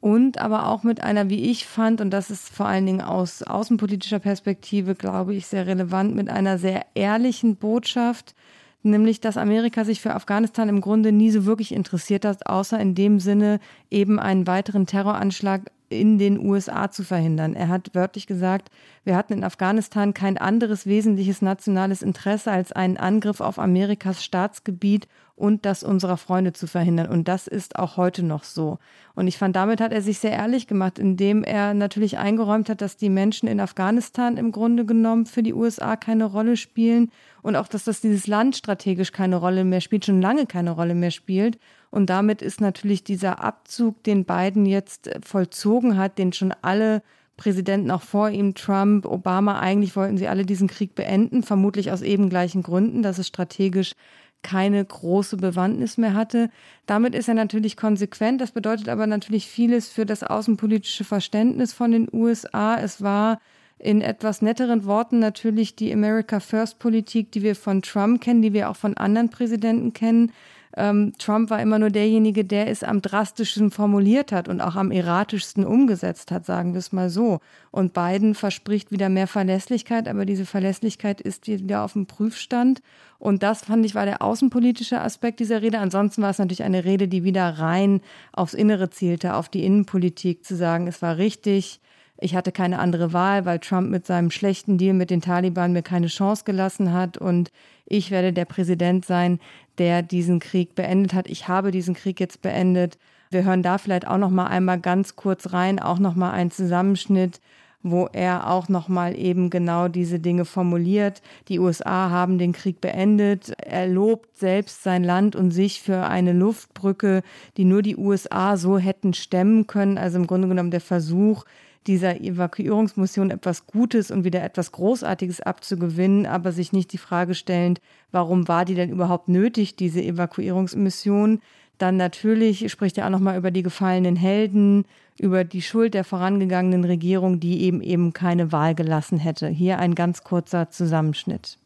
und aber auch mit einer, wie ich fand, und das ist vor allen Dingen aus außenpolitischer Perspektive, glaube ich, sehr relevant, mit einer sehr ehrlichen Botschaft, nämlich dass Amerika sich für Afghanistan im Grunde nie so wirklich interessiert hat, außer in dem Sinne eben einen weiteren Terroranschlag in den USA zu verhindern. Er hat wörtlich gesagt, wir hatten in Afghanistan kein anderes wesentliches nationales Interesse als einen Angriff auf Amerikas Staatsgebiet und das unserer Freunde zu verhindern. Und das ist auch heute noch so. Und ich fand, damit hat er sich sehr ehrlich gemacht, indem er natürlich eingeräumt hat, dass die Menschen in Afghanistan im Grunde genommen für die USA keine Rolle spielen und auch, dass das dieses Land strategisch keine Rolle mehr spielt, schon lange keine Rolle mehr spielt. Und damit ist natürlich dieser Abzug, den Biden jetzt vollzogen hat, den schon alle Präsidenten auch vor ihm, Trump, Obama, eigentlich wollten sie alle diesen Krieg beenden, vermutlich aus eben gleichen Gründen, dass es strategisch keine große Bewandtnis mehr hatte. Damit ist er natürlich konsequent. Das bedeutet aber natürlich vieles für das außenpolitische Verständnis von den USA. Es war in etwas netteren Worten natürlich die America First Politik, die wir von Trump kennen, die wir auch von anderen Präsidenten kennen. Ähm, Trump war immer nur derjenige, der es am drastischsten formuliert hat und auch am erratischsten umgesetzt hat, sagen wir es mal so. Und Biden verspricht wieder mehr Verlässlichkeit, aber diese Verlässlichkeit ist wieder auf dem Prüfstand. Und das fand ich war der außenpolitische Aspekt dieser Rede. Ansonsten war es natürlich eine Rede, die wieder rein aufs Innere zielte, auf die Innenpolitik, zu sagen, es war richtig, ich hatte keine andere Wahl, weil Trump mit seinem schlechten Deal mit den Taliban mir keine Chance gelassen hat und ich werde der Präsident sein, der diesen Krieg beendet hat. Ich habe diesen Krieg jetzt beendet. Wir hören da vielleicht auch noch mal einmal ganz kurz rein, auch noch mal einen Zusammenschnitt, wo er auch noch mal eben genau diese Dinge formuliert. Die USA haben den Krieg beendet. Er lobt selbst sein Land und sich für eine Luftbrücke, die nur die USA so hätten stemmen können. Also im Grunde genommen der Versuch, dieser Evakuierungsmission etwas Gutes und wieder etwas Großartiges abzugewinnen, aber sich nicht die Frage stellend, warum war die denn überhaupt nötig, diese Evakuierungsmission? Dann natürlich spricht er auch nochmal über die gefallenen Helden, über die Schuld der vorangegangenen Regierung, die eben eben keine Wahl gelassen hätte. Hier ein ganz kurzer Zusammenschnitt.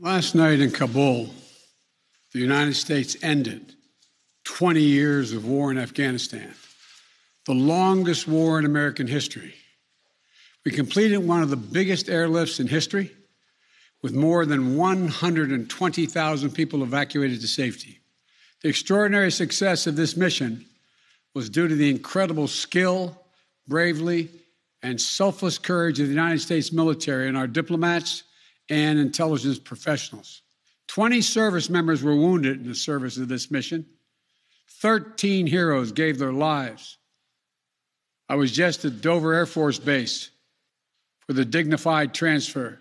Last night in Kabul, the United States ended 20 years of war in Afghanistan. The longest war in American history. We completed one of the biggest airlifts in history with more than 120,000 people evacuated to safety. The extraordinary success of this mission was due to the incredible skill, bravery, and selfless courage of the United States military and our diplomats and intelligence professionals. 20 service members were wounded in the service of this mission. 13 heroes gave their lives. I was just at Dover Air Force Base for the dignified transfer.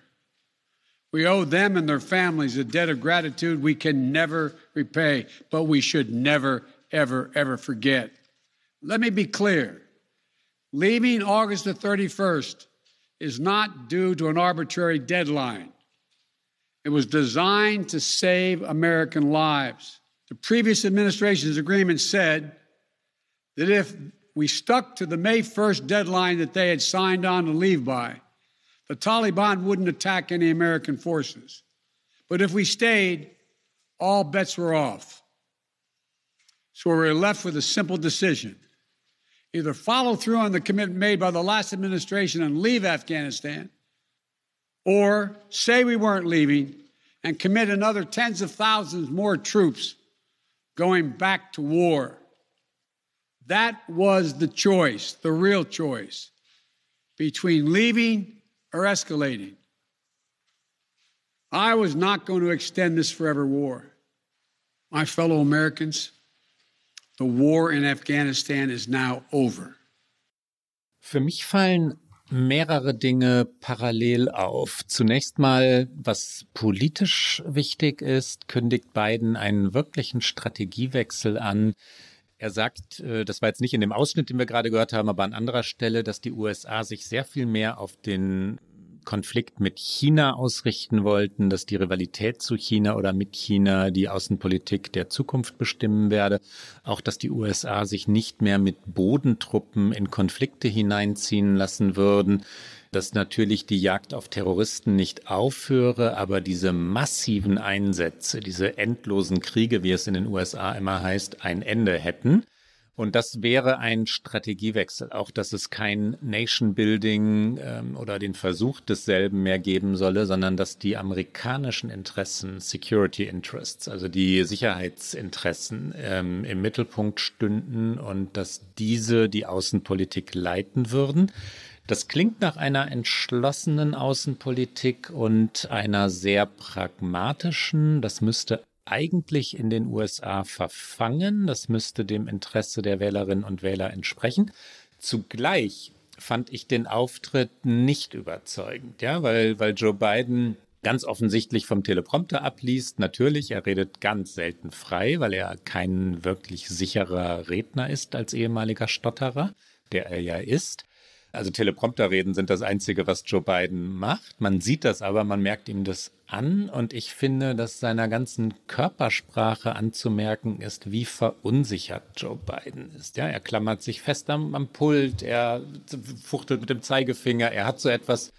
We owe them and their families a debt of gratitude we can never repay, but we should never, ever, ever forget. Let me be clear leaving August the 31st is not due to an arbitrary deadline. It was designed to save American lives. The previous administration's agreement said that if we stuck to the May 1st deadline that they had signed on to leave by. The Taliban wouldn't attack any American forces. But if we stayed, all bets were off. So we were left with a simple decision either follow through on the commitment made by the last administration and leave Afghanistan, or say we weren't leaving and commit another tens of thousands more troops going back to war. That was the choice, the real choice, between leaving or escalating. I was not going to extend this forever war. My fellow Americans, the war in Afghanistan is now over. Für mich fallen mehrere Dinge parallel auf. Zunächst mal, was politisch wichtig ist, kündigt Biden einen wirklichen Strategiewechsel an, er sagt, äh, das war jetzt nicht in dem Ausschnitt, den wir gerade gehört haben, aber an anderer Stelle, dass die USA sich sehr viel mehr auf den Konflikt mit China ausrichten wollten, dass die Rivalität zu China oder mit China die Außenpolitik der Zukunft bestimmen werde. Auch, dass die USA sich nicht mehr mit Bodentruppen in Konflikte hineinziehen lassen würden dass natürlich die Jagd auf Terroristen nicht aufhöre, aber diese massiven Einsätze, diese endlosen Kriege, wie es in den USA immer heißt, ein Ende hätten. Und das wäre ein Strategiewechsel, auch dass es kein Nation Building ähm, oder den Versuch desselben mehr geben solle, sondern dass die amerikanischen Interessen, Security Interests, also die Sicherheitsinteressen ähm, im Mittelpunkt stünden und dass diese die Außenpolitik leiten würden. Das klingt nach einer entschlossenen Außenpolitik und einer sehr pragmatischen. Das müsste eigentlich in den USA verfangen. Das müsste dem Interesse der Wählerinnen und Wähler entsprechen. Zugleich fand ich den Auftritt nicht überzeugend, ja, weil, weil Joe Biden ganz offensichtlich vom Teleprompter abliest. Natürlich, er redet ganz selten frei, weil er kein wirklich sicherer Redner ist als ehemaliger Stotterer, der er ja ist. Also Teleprompterreden sind das Einzige, was Joe Biden macht. Man sieht das aber, man merkt ihm das an und ich finde, dass seiner ganzen Körpersprache anzumerken ist, wie verunsichert Joe Biden ist. Ja, er klammert sich fest am, am Pult, er fuchtelt mit dem Zeigefinger, er hat so etwas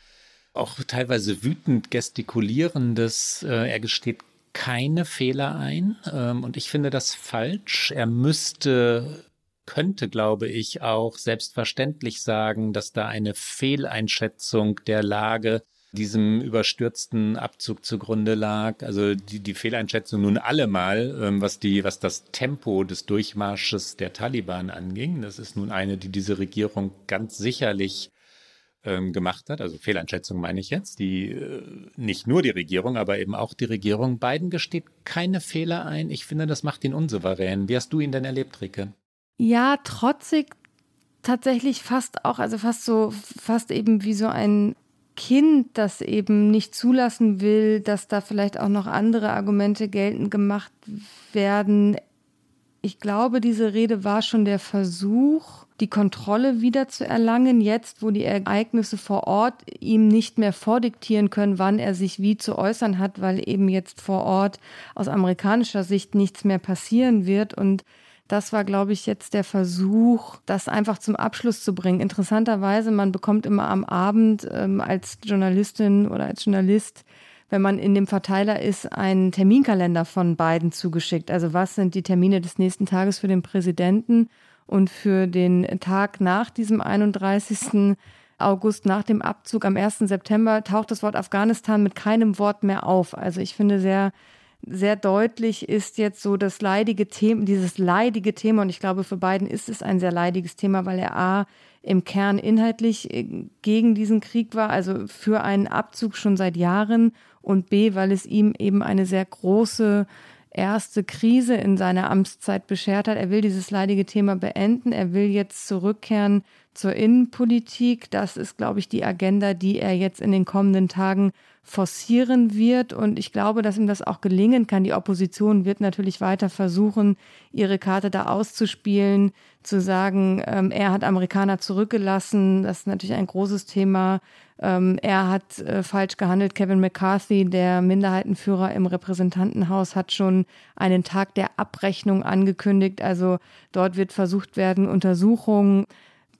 auch teilweise wütend gestikulierendes, äh, er gesteht keine Fehler ein ähm, und ich finde das falsch. Er müsste könnte, glaube ich, auch selbstverständlich sagen, dass da eine Fehleinschätzung der Lage diesem überstürzten Abzug zugrunde lag. Also die, die Fehleinschätzung nun allemal, ähm, was die, was das Tempo des Durchmarsches der Taliban anging. Das ist nun eine, die diese Regierung ganz sicherlich ähm, gemacht hat. Also Fehleinschätzung meine ich jetzt, die äh, nicht nur die Regierung, aber eben auch die Regierung. Biden gesteht keine Fehler ein. Ich finde, das macht ihn unsouverän. Wie hast du ihn denn erlebt, Rike? Ja, trotzig tatsächlich fast auch, also fast so, fast eben wie so ein Kind, das eben nicht zulassen will, dass da vielleicht auch noch andere Argumente geltend gemacht werden. Ich glaube, diese Rede war schon der Versuch, die Kontrolle wieder zu erlangen, jetzt wo die Ereignisse vor Ort ihm nicht mehr vordiktieren können, wann er sich wie zu äußern hat, weil eben jetzt vor Ort aus amerikanischer Sicht nichts mehr passieren wird. Und das war, glaube ich, jetzt der Versuch, das einfach zum Abschluss zu bringen. Interessanterweise, man bekommt immer am Abend ähm, als Journalistin oder als Journalist wenn man in dem Verteiler ist, einen Terminkalender von beiden zugeschickt. Also was sind die Termine des nächsten Tages für den Präsidenten und für den Tag nach diesem 31. August, nach dem Abzug am 1. September, taucht das Wort Afghanistan mit keinem Wort mehr auf. Also ich finde sehr sehr deutlich ist jetzt so das leidige Thema, dieses leidige Thema, und ich glaube, für Biden ist es ein sehr leidiges Thema, weil er A im Kern inhaltlich äh, gegen diesen Krieg war, also für einen Abzug schon seit Jahren, und B, weil es ihm eben eine sehr große erste Krise in seiner Amtszeit beschert hat. Er will dieses leidige Thema beenden. Er will jetzt zurückkehren zur Innenpolitik. Das ist, glaube ich, die Agenda, die er jetzt in den kommenden Tagen forcieren wird. Und ich glaube, dass ihm das auch gelingen kann. Die Opposition wird natürlich weiter versuchen, ihre Karte da auszuspielen, zu sagen, ähm, er hat Amerikaner zurückgelassen. Das ist natürlich ein großes Thema. Ähm, er hat äh, falsch gehandelt. Kevin McCarthy, der Minderheitenführer im Repräsentantenhaus, hat schon einen Tag der Abrechnung angekündigt. Also dort wird versucht werden, Untersuchungen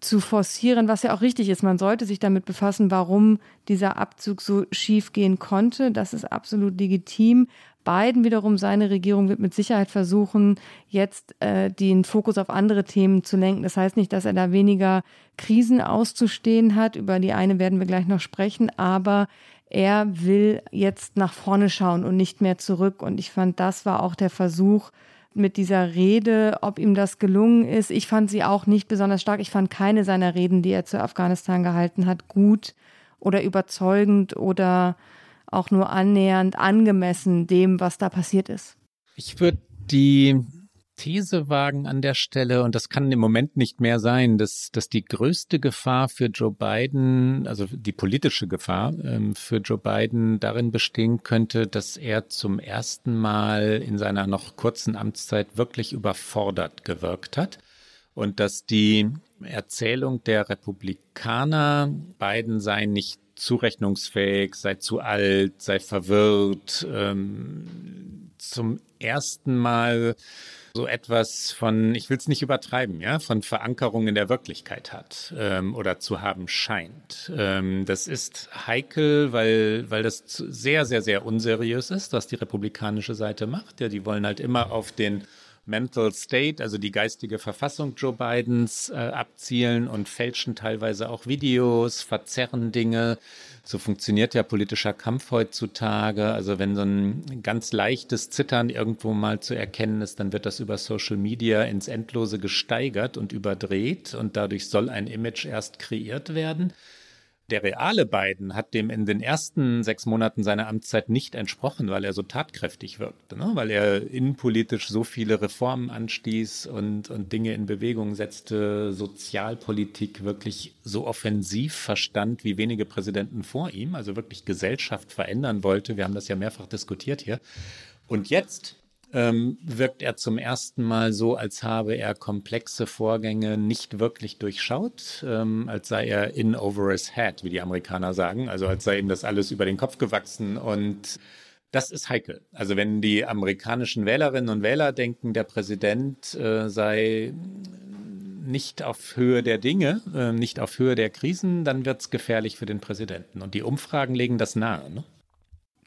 zu forcieren, was ja auch richtig ist. Man sollte sich damit befassen, warum dieser Abzug so schief gehen konnte. Das ist absolut legitim. Biden wiederum, seine Regierung wird mit Sicherheit versuchen, jetzt äh, den Fokus auf andere Themen zu lenken. Das heißt nicht, dass er da weniger Krisen auszustehen hat. Über die eine werden wir gleich noch sprechen. Aber er will jetzt nach vorne schauen und nicht mehr zurück. Und ich fand, das war auch der Versuch, mit dieser Rede, ob ihm das gelungen ist. Ich fand sie auch nicht besonders stark. Ich fand keine seiner Reden, die er zu Afghanistan gehalten hat, gut oder überzeugend oder auch nur annähernd angemessen dem, was da passiert ist. Ich würde die These wagen an der Stelle, und das kann im Moment nicht mehr sein, dass, dass die größte Gefahr für Joe Biden, also die politische Gefahr ähm, für Joe Biden darin bestehen könnte, dass er zum ersten Mal in seiner noch kurzen Amtszeit wirklich überfordert gewirkt hat. Und dass die Erzählung der Republikaner, Biden sei nicht zurechnungsfähig, sei zu alt, sei verwirrt, ähm, zum ersten Mal so etwas von, ich will es nicht übertreiben, ja, von Verankerung in der Wirklichkeit hat ähm, oder zu haben scheint. Ähm, das ist heikel, weil, weil das sehr, sehr, sehr unseriös ist, was die republikanische Seite macht. Ja, die wollen halt immer auf den Mental State, also die geistige Verfassung Joe Bidens, äh, abzielen und fälschen teilweise auch Videos, verzerren Dinge. So funktioniert ja politischer Kampf heutzutage. Also wenn so ein ganz leichtes Zittern irgendwo mal zu erkennen ist, dann wird das über Social Media ins Endlose gesteigert und überdreht und dadurch soll ein Image erst kreiert werden. Der reale Biden hat dem in den ersten sechs Monaten seiner Amtszeit nicht entsprochen, weil er so tatkräftig wirkte, ne? weil er innenpolitisch so viele Reformen anstieß und, und Dinge in Bewegung setzte, Sozialpolitik wirklich so offensiv verstand wie wenige Präsidenten vor ihm, also wirklich Gesellschaft verändern wollte. Wir haben das ja mehrfach diskutiert hier. Und jetzt ähm, wirkt er zum ersten Mal so, als habe er komplexe Vorgänge nicht wirklich durchschaut, ähm, als sei er in over his head, wie die Amerikaner sagen, also als sei ihm das alles über den Kopf gewachsen und das ist heikel. Also wenn die amerikanischen Wählerinnen und Wähler denken, der Präsident äh, sei nicht auf Höhe der Dinge, äh, nicht auf Höhe der Krisen, dann wird es gefährlich für den Präsidenten. Und die Umfragen legen das nahe. Ne?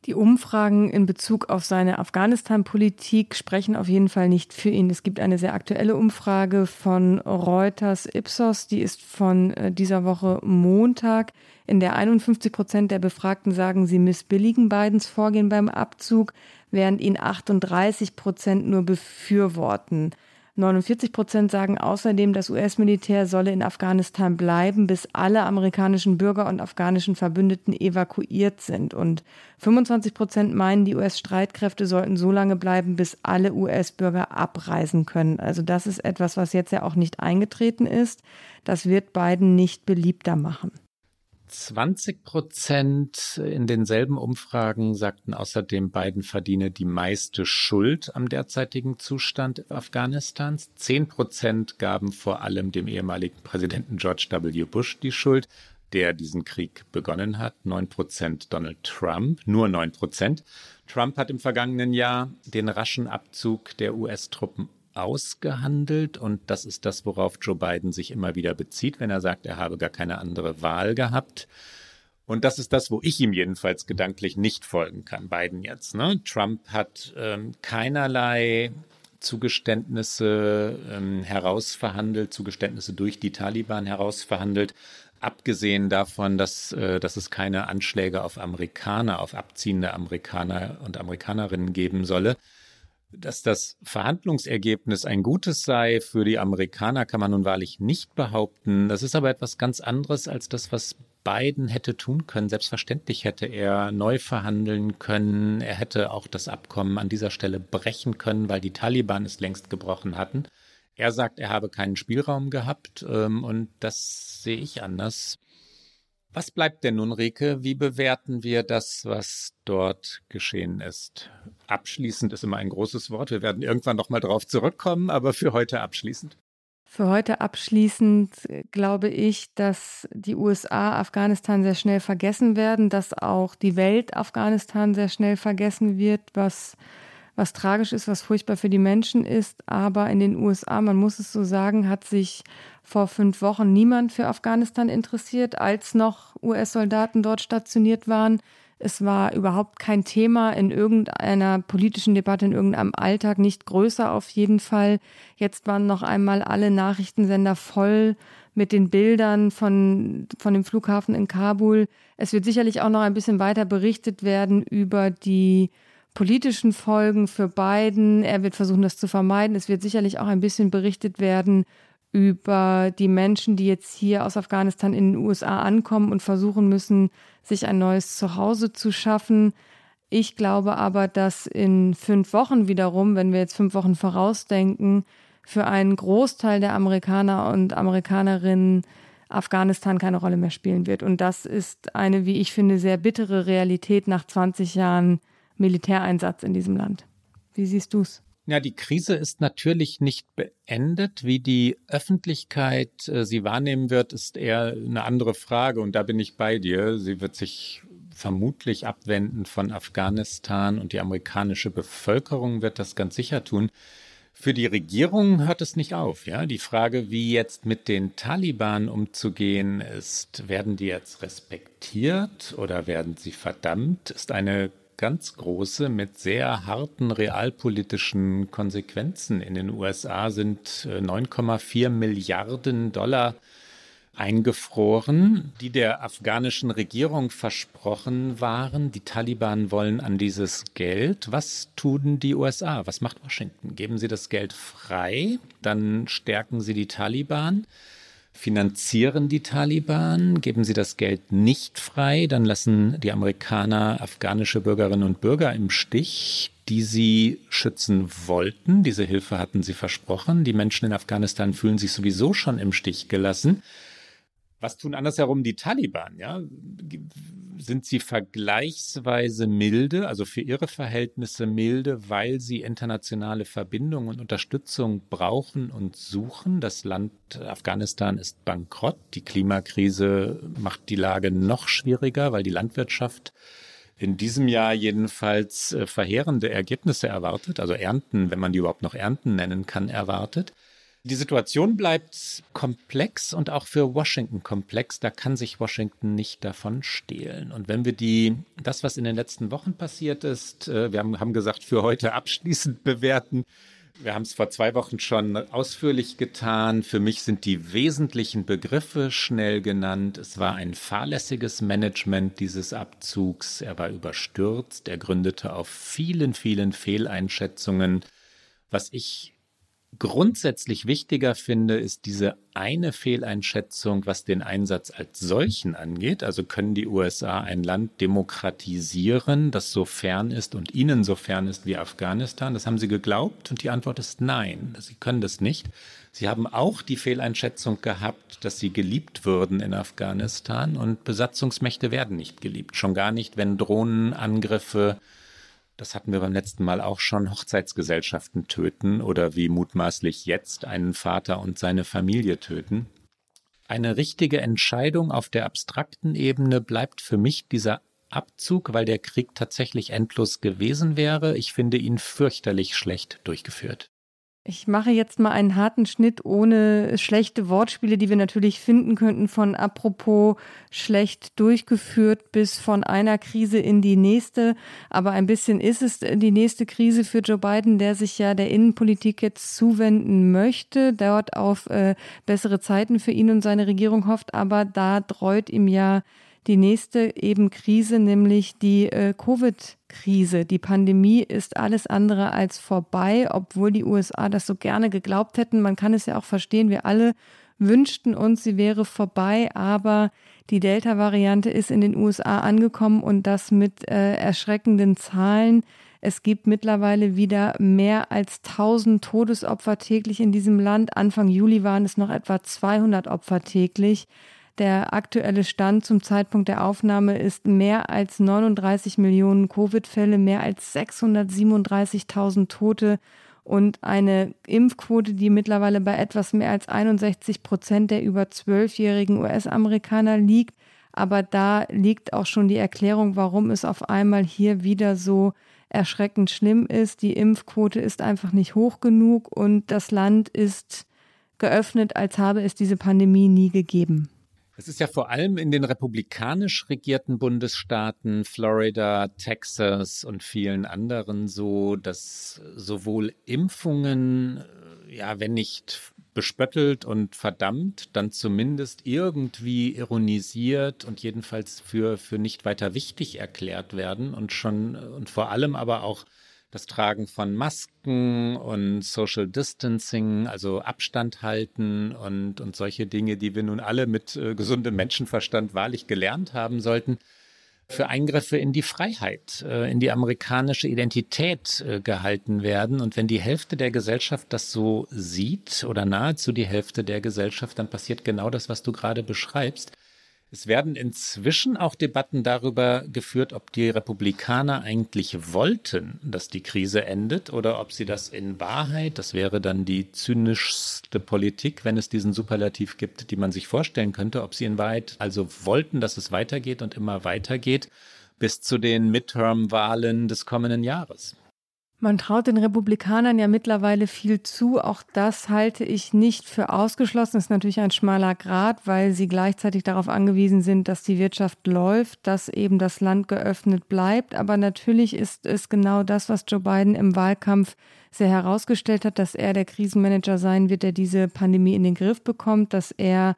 Die Umfragen in Bezug auf seine Afghanistan-Politik sprechen auf jeden Fall nicht für ihn. Es gibt eine sehr aktuelle Umfrage von Reuters Ipsos, die ist von äh, dieser Woche Montag, in der 51 Prozent der Befragten sagen, sie missbilligen Bidens Vorgehen beim Abzug, während ihn 38 Prozent nur befürworten. 49 Prozent sagen außerdem, das US-Militär solle in Afghanistan bleiben, bis alle amerikanischen Bürger und afghanischen Verbündeten evakuiert sind. Und 25 Prozent meinen, die US-Streitkräfte sollten so lange bleiben, bis alle US-Bürger abreisen können. Also das ist etwas, was jetzt ja auch nicht eingetreten ist. Das wird Biden nicht beliebter machen. 20 Prozent in denselben Umfragen sagten außerdem, Biden verdiene die meiste Schuld am derzeitigen Zustand Afghanistans. 10 Prozent gaben vor allem dem ehemaligen Präsidenten George W. Bush die Schuld, der diesen Krieg begonnen hat. 9 Prozent Donald Trump, nur 9 Prozent. Trump hat im vergangenen Jahr den raschen Abzug der US-Truppen ausgehandelt und das ist das, worauf Joe Biden sich immer wieder bezieht, wenn er sagt, er habe gar keine andere Wahl gehabt. Und das ist das, wo ich ihm jedenfalls gedanklich nicht folgen kann, Biden jetzt. Ne? Trump hat ähm, keinerlei Zugeständnisse ähm, herausverhandelt, Zugeständnisse durch die Taliban herausverhandelt, abgesehen davon, dass, äh, dass es keine Anschläge auf Amerikaner, auf abziehende Amerikaner und Amerikanerinnen geben solle. Dass das Verhandlungsergebnis ein gutes sei für die Amerikaner, kann man nun wahrlich nicht behaupten. Das ist aber etwas ganz anderes als das, was Biden hätte tun können. Selbstverständlich hätte er neu verhandeln können. Er hätte auch das Abkommen an dieser Stelle brechen können, weil die Taliban es längst gebrochen hatten. Er sagt, er habe keinen Spielraum gehabt ähm, und das sehe ich anders. Was bleibt denn nun, Rike? Wie bewerten wir das, was dort geschehen ist? Abschließend ist immer ein großes Wort. Wir werden irgendwann noch mal drauf zurückkommen, aber für heute abschließend. Für heute abschließend glaube ich, dass die USA Afghanistan sehr schnell vergessen werden, dass auch die Welt Afghanistan sehr schnell vergessen wird, was was tragisch ist, was furchtbar für die Menschen ist. Aber in den USA, man muss es so sagen, hat sich vor fünf Wochen niemand für Afghanistan interessiert, als noch US-Soldaten dort stationiert waren. Es war überhaupt kein Thema in irgendeiner politischen Debatte, in irgendeinem Alltag, nicht größer auf jeden Fall. Jetzt waren noch einmal alle Nachrichtensender voll mit den Bildern von, von dem Flughafen in Kabul. Es wird sicherlich auch noch ein bisschen weiter berichtet werden über die politischen Folgen für Biden. Er wird versuchen, das zu vermeiden. Es wird sicherlich auch ein bisschen berichtet werden über die Menschen, die jetzt hier aus Afghanistan in den USA ankommen und versuchen müssen, sich ein neues Zuhause zu schaffen. Ich glaube aber, dass in fünf Wochen wiederum, wenn wir jetzt fünf Wochen vorausdenken, für einen Großteil der Amerikaner und Amerikanerinnen Afghanistan keine Rolle mehr spielen wird. Und das ist eine, wie ich finde, sehr bittere Realität nach 20 Jahren Militäreinsatz in diesem Land. Wie siehst du es? Ja, die Krise ist natürlich nicht beendet. Wie die Öffentlichkeit äh, sie wahrnehmen wird, ist eher eine andere Frage. Und da bin ich bei dir. Sie wird sich vermutlich abwenden von Afghanistan und die amerikanische Bevölkerung wird das ganz sicher tun. Für die Regierung hört es nicht auf. Ja, die Frage, wie jetzt mit den Taliban umzugehen ist, werden die jetzt respektiert oder werden sie verdammt, ist eine ganz große mit sehr harten realpolitischen Konsequenzen. In den USA sind 9,4 äh, Milliarden Dollar eingefroren, die der afghanischen Regierung versprochen waren. Die Taliban wollen an dieses Geld. Was tun die USA? Was macht Washington? Geben sie das Geld frei, dann stärken sie die Taliban. Finanzieren die Taliban, geben sie das Geld nicht frei, dann lassen die Amerikaner afghanische Bürgerinnen und Bürger im Stich, die sie schützen wollten. Diese Hilfe hatten sie versprochen. Die Menschen in Afghanistan fühlen sich sowieso schon im Stich gelassen. Was tun andersherum die Taliban? Ja? Sind sie vergleichsweise milde, also für ihre Verhältnisse milde, weil sie internationale Verbindungen und Unterstützung brauchen und suchen? Das Land Afghanistan ist bankrott. Die Klimakrise macht die Lage noch schwieriger, weil die Landwirtschaft in diesem Jahr jedenfalls äh, verheerende Ergebnisse erwartet, also Ernten, wenn man die überhaupt noch Ernten nennen kann, erwartet. Die Situation bleibt komplex und auch für Washington komplex. Da kann sich Washington nicht davon stehlen. Und wenn wir die, das, was in den letzten Wochen passiert ist, äh, wir haben, haben gesagt, für heute abschließend bewerten. Wir haben es vor zwei Wochen schon ausführlich getan. Für mich sind die wesentlichen Begriffe schnell genannt. Es war ein fahrlässiges Management dieses Abzugs. Er war überstürzt. Er gründete auf vielen, vielen Fehleinschätzungen. Was ich grundsätzlich wichtiger finde, ist diese eine Fehleinschätzung, was den Einsatz als solchen angeht. Also können die USA ein Land demokratisieren, das so fern ist und ihnen so fern ist wie Afghanistan? Das haben sie geglaubt und die Antwort ist nein. Sie können das nicht. Sie haben auch die Fehleinschätzung gehabt, dass sie geliebt würden in Afghanistan und Besatzungsmächte werden nicht geliebt. Schon gar nicht, wenn Drohnenangriffe das hatten wir beim letzten Mal auch schon, Hochzeitsgesellschaften töten oder wie mutmaßlich jetzt einen Vater und seine Familie töten. Eine richtige Entscheidung auf der abstrakten Ebene bleibt für mich dieser Abzug, weil der Krieg tatsächlich endlos gewesen wäre. Ich finde ihn fürchterlich schlecht durchgeführt. Ich mache jetzt mal einen harten Schnitt ohne schlechte Wortspiele, die wir natürlich finden könnten, von apropos schlecht durchgeführt bis von einer Krise in die nächste. Aber ein bisschen ist es die nächste Krise für Joe Biden, der sich ja der Innenpolitik jetzt zuwenden möchte, dort auf äh, bessere Zeiten für ihn und seine Regierung hofft. Aber da dreut ihm ja die nächste eben Krise, nämlich die äh, Covid-Krise. Die Pandemie ist alles andere als vorbei, obwohl die USA das so gerne geglaubt hätten. Man kann es ja auch verstehen, wir alle wünschten uns, sie wäre vorbei, aber die Delta-Variante ist in den USA angekommen und das mit äh, erschreckenden Zahlen. Es gibt mittlerweile wieder mehr als 1000 Todesopfer täglich in diesem Land. Anfang Juli waren es noch etwa 200 Opfer täglich. Der aktuelle Stand zum Zeitpunkt der Aufnahme ist mehr als 39 Millionen Covid-Fälle, mehr als 637.000 Tote und eine Impfquote, die mittlerweile bei etwas mehr als 61 Prozent der über zwölfjährigen US-Amerikaner liegt. Aber da liegt auch schon die Erklärung, warum es auf einmal hier wieder so erschreckend schlimm ist. Die Impfquote ist einfach nicht hoch genug und das Land ist geöffnet, als habe es diese Pandemie nie gegeben. Es ist ja vor allem in den republikanisch regierten Bundesstaaten, Florida, Texas und vielen anderen so, dass sowohl Impfungen, äh, ja, wenn nicht bespöttelt und verdammt, dann zumindest irgendwie ironisiert und jedenfalls für, für nicht weiter wichtig erklärt werden und schon und vor allem aber auch das Tragen von Masken und Social Distancing, also Abstand halten und, und solche Dinge, die wir nun alle mit äh, gesundem Menschenverstand wahrlich gelernt haben sollten, für Eingriffe in die Freiheit, äh, in die amerikanische Identität äh, gehalten werden. Und wenn die Hälfte der Gesellschaft das so sieht oder nahezu die Hälfte der Gesellschaft, dann passiert genau das, was du gerade beschreibst. Es werden inzwischen auch Debatten darüber geführt, ob die Republikaner eigentlich wollten, dass die Krise endet oder ob sie das in Wahrheit, das wäre dann die zynischste Politik, wenn es diesen Superlativ gibt, die man sich vorstellen könnte, ob sie in Wahrheit also wollten, dass es weitergeht und immer weitergeht bis zu den Midterm-Wahlen des kommenden Jahres. Man traut den Republikanern ja mittlerweile viel zu. Auch das halte ich nicht für ausgeschlossen. Das ist natürlich ein schmaler Grad, weil sie gleichzeitig darauf angewiesen sind, dass die Wirtschaft läuft, dass eben das Land geöffnet bleibt. Aber natürlich ist es genau das, was Joe Biden im Wahlkampf sehr herausgestellt hat, dass er der Krisenmanager sein wird, der diese Pandemie in den Griff bekommt, dass er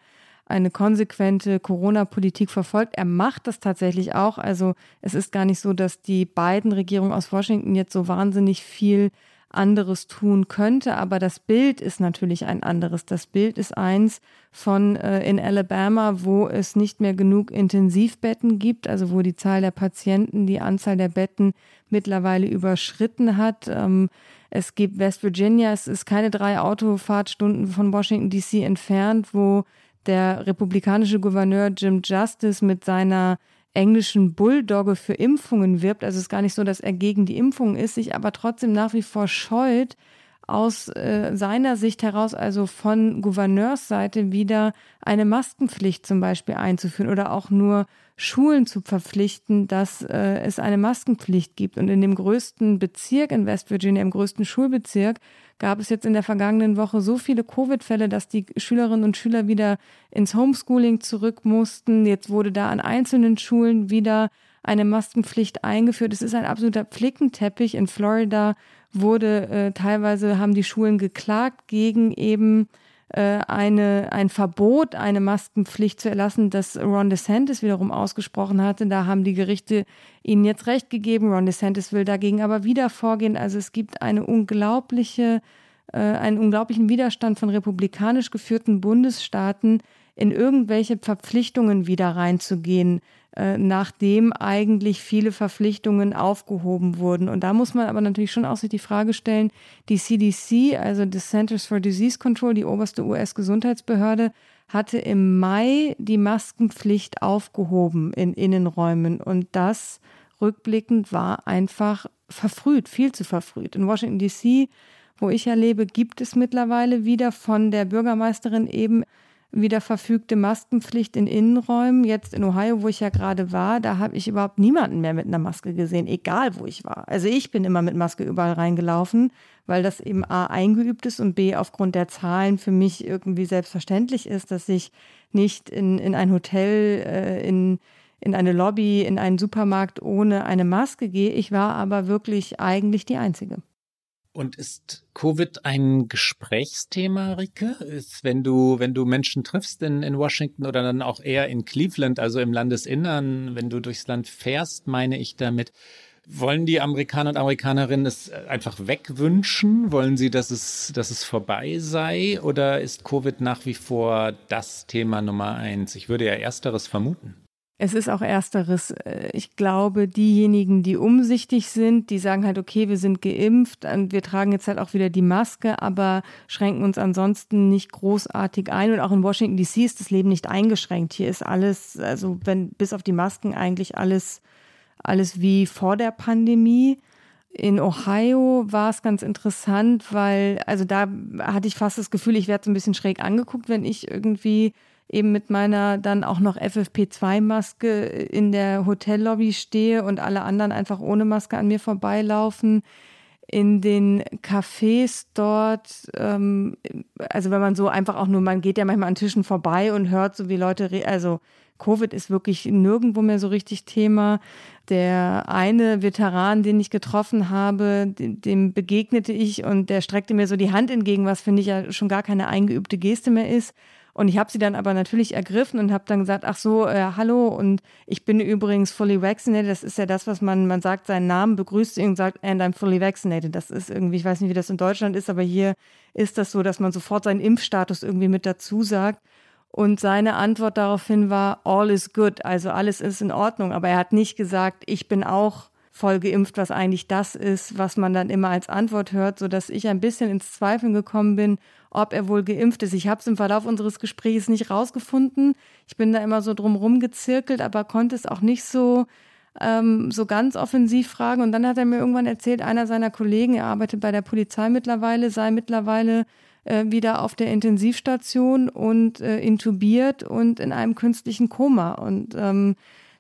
eine konsequente Corona-Politik verfolgt. Er macht das tatsächlich auch. Also es ist gar nicht so, dass die beiden Regierungen aus Washington jetzt so wahnsinnig viel anderes tun könnte, aber das Bild ist natürlich ein anderes. Das Bild ist eins von äh, in Alabama, wo es nicht mehr genug Intensivbetten gibt, also wo die Zahl der Patienten, die Anzahl der Betten mittlerweile überschritten hat. Ähm, es gibt West Virginia, es ist keine drei Autofahrtstunden von Washington DC entfernt, wo der republikanische Gouverneur Jim Justice mit seiner englischen Bulldogge für Impfungen wirbt. Also es ist gar nicht so, dass er gegen die Impfung ist, sich aber trotzdem nach wie vor scheut, aus äh, seiner Sicht heraus, also von Gouverneursseite, wieder eine Maskenpflicht zum Beispiel einzuführen oder auch nur Schulen zu verpflichten, dass äh, es eine Maskenpflicht gibt. Und in dem größten Bezirk in West Virginia, im größten Schulbezirk, gab es jetzt in der vergangenen Woche so viele Covid-Fälle, dass die Schülerinnen und Schüler wieder ins Homeschooling zurück mussten. Jetzt wurde da an einzelnen Schulen wieder eine Maskenpflicht eingeführt. Es ist ein absoluter Flickenteppich. In Florida wurde äh, teilweise haben die Schulen geklagt gegen eben eine, ein Verbot, eine Maskenpflicht zu erlassen, das Ron DeSantis wiederum ausgesprochen hatte. Da haben die Gerichte ihnen jetzt recht gegeben. Ron DeSantis will dagegen aber wieder vorgehen. Also es gibt eine unglaubliche, äh, einen unglaublichen Widerstand von republikanisch geführten Bundesstaaten, in irgendwelche Verpflichtungen wieder reinzugehen, äh, nachdem eigentlich viele Verpflichtungen aufgehoben wurden. Und da muss man aber natürlich schon auch sich die Frage stellen, die CDC, also die Centers for Disease Control, die oberste US-Gesundheitsbehörde, hatte im Mai die Maskenpflicht aufgehoben in Innenräumen. Und das rückblickend war einfach verfrüht, viel zu verfrüht. In Washington DC, wo ich ja lebe, gibt es mittlerweile wieder von der Bürgermeisterin eben wieder verfügte Maskenpflicht in Innenräumen. Jetzt in Ohio, wo ich ja gerade war, da habe ich überhaupt niemanden mehr mit einer Maske gesehen, egal wo ich war. Also ich bin immer mit Maske überall reingelaufen, weil das eben A eingeübt ist und B aufgrund der Zahlen für mich irgendwie selbstverständlich ist, dass ich nicht in, in ein Hotel, äh, in, in eine Lobby, in einen Supermarkt ohne eine Maske gehe. Ich war aber wirklich eigentlich die Einzige. Und ist Covid ein Gesprächsthema, Rike? Ist, wenn du, wenn du Menschen triffst in, in Washington oder dann auch eher in Cleveland, also im Landesinnern, wenn du durchs Land fährst, meine ich damit, wollen die Amerikaner und Amerikanerinnen es einfach wegwünschen? Wollen sie, dass es, dass es vorbei sei? Oder ist Covid nach wie vor das Thema Nummer eins? Ich würde ja ersteres vermuten. Es ist auch ersteres. Äh, ich glaube, diejenigen, die umsichtig sind, die sagen halt, okay, wir sind geimpft und wir tragen jetzt halt auch wieder die Maske, aber schränken uns ansonsten nicht großartig ein. Und auch in Washington DC ist das Leben nicht eingeschränkt. Hier ist alles, also wenn bis auf die Masken eigentlich alles, alles wie vor der Pandemie. In Ohio war es ganz interessant, weil, also da hatte ich fast das Gefühl, ich werde so ein bisschen schräg angeguckt, wenn ich irgendwie eben mit meiner dann auch noch FFP2-Maske in der Hotellobby stehe und alle anderen einfach ohne Maske an mir vorbeilaufen. In den Cafés dort, ähm, also wenn man so einfach auch nur, man geht ja manchmal an Tischen vorbei und hört so, wie Leute, also Covid ist wirklich nirgendwo mehr so richtig Thema. Der eine Veteran, den ich getroffen habe, dem begegnete ich und der streckte mir so die Hand entgegen, was finde ich ja schon gar keine eingeübte Geste mehr ist. Und ich habe sie dann aber natürlich ergriffen und habe dann gesagt, ach so, äh, hallo und ich bin übrigens fully vaccinated. Das ist ja das, was man, man sagt seinen Namen, begrüßt ihn und sagt, and I'm fully vaccinated. Das ist irgendwie, ich weiß nicht, wie das in Deutschland ist, aber hier ist das so, dass man sofort seinen Impfstatus irgendwie mit dazu sagt. Und seine Antwort daraufhin war, all is good, also alles ist in Ordnung. Aber er hat nicht gesagt, ich bin auch voll geimpft, was eigentlich das ist, was man dann immer als Antwort hört, so dass ich ein bisschen ins Zweifeln gekommen bin, ob er wohl geimpft ist. Ich habe es im Verlauf unseres Gesprächs nicht rausgefunden. Ich bin da immer so drumrum gezirkelt, aber konnte es auch nicht so ähm, so ganz offensiv fragen. Und dann hat er mir irgendwann erzählt, einer seiner Kollegen, er arbeitet bei der Polizei mittlerweile, sei mittlerweile äh, wieder auf der Intensivstation und äh, intubiert und in einem künstlichen Koma. Und ähm,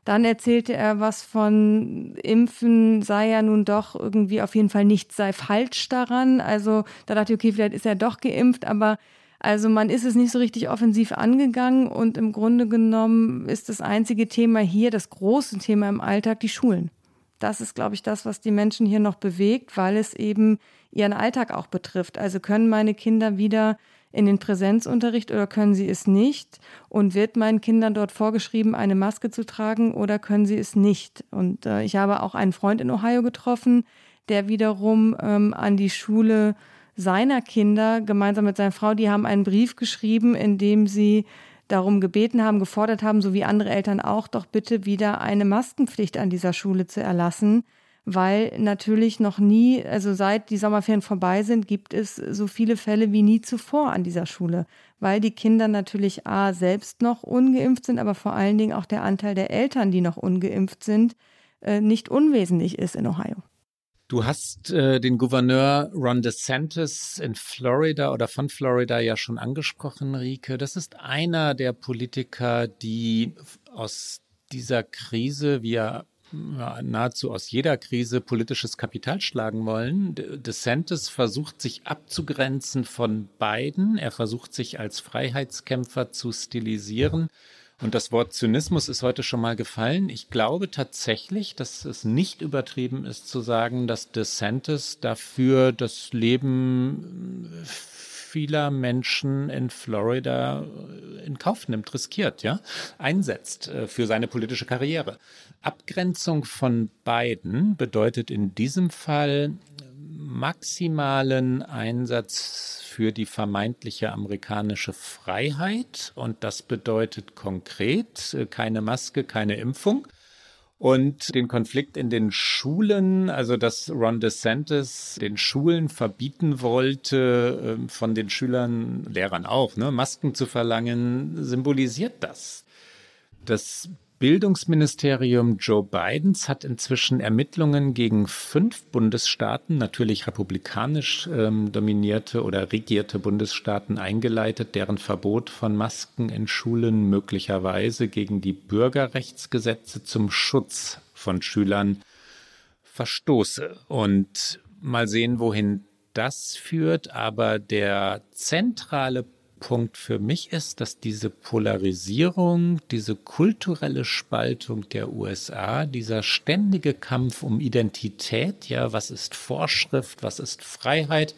Dann erzählte er was von Impfen sei ja nun doch irgendwie auf jeden Fall nichts sei falsch daran. Also da dachte ich, okay, vielleicht ist er doch geimpft, aber also man ist es nicht so richtig offensiv angegangen und im Grunde genommen ist das einzige Thema hier, das große Thema im Alltag, die Schulen. Das ist, glaube ich, das, was die Menschen hier noch bewegt, weil es eben ihren Alltag auch betrifft. Also können meine Kinder wieder in den Präsenzunterricht oder können sie es nicht? Und wird meinen Kindern dort vorgeschrieben, eine Maske zu tragen oder können sie es nicht? Und äh, ich habe auch einen Freund in Ohio getroffen, der wiederum ähm, an die Schule seiner Kinder gemeinsam mit seiner Frau, die haben einen Brief geschrieben, in dem sie darum gebeten haben, gefordert haben, so wie andere Eltern auch, doch bitte wieder eine Maskenpflicht an dieser Schule zu erlassen, weil natürlich noch nie, also seit die Sommerferien vorbei sind, gibt es so viele Fälle wie nie zuvor an dieser Schule, weil die Kinder natürlich A selbst noch ungeimpft sind, aber vor allen Dingen auch der Anteil der Eltern, die noch ungeimpft sind, äh, nicht unwesentlich ist in Ohio. Du hast äh, den Gouverneur Ron DeSantis in Florida oder von Florida ja schon angesprochen, Rike. Das ist einer der Politiker, die aus dieser Krise, wie er nahezu aus jeder Krise politisches Kapital schlagen wollen. DeSantis versucht sich abzugrenzen von beiden. Er versucht sich als Freiheitskämpfer zu stilisieren. Und das Wort Zynismus ist heute schon mal gefallen. Ich glaube tatsächlich, dass es nicht übertrieben ist zu sagen, dass DeSantis dafür das Leben vieler Menschen in Florida in Kauf nimmt, riskiert, ja, einsetzt äh, für seine politische Karriere. Abgrenzung von beiden bedeutet in diesem Fall maximalen Einsatz für die vermeintliche amerikanische Freiheit. Und das bedeutet konkret äh, keine Maske, keine Impfung. Und den Konflikt in den Schulen, also dass Ron DeSantis den Schulen verbieten wollte, ähm, von den Schülern, Lehrern auch, ne, Masken zu verlangen, symbolisiert das. Das Bildungsministerium Joe Bidens hat inzwischen Ermittlungen gegen fünf Bundesstaaten, natürlich republikanisch ähm, dominierte oder regierte Bundesstaaten eingeleitet, deren Verbot von Masken in Schulen möglicherweise gegen die Bürgerrechtsgesetze zum Schutz von Schülern verstoße. Und mal sehen, wohin das führt. Aber der zentrale Punkt für mich ist, dass diese Polarisierung, diese kulturelle Spaltung der USA, dieser ständige Kampf um Identität, ja, was ist Vorschrift, was ist Freiheit,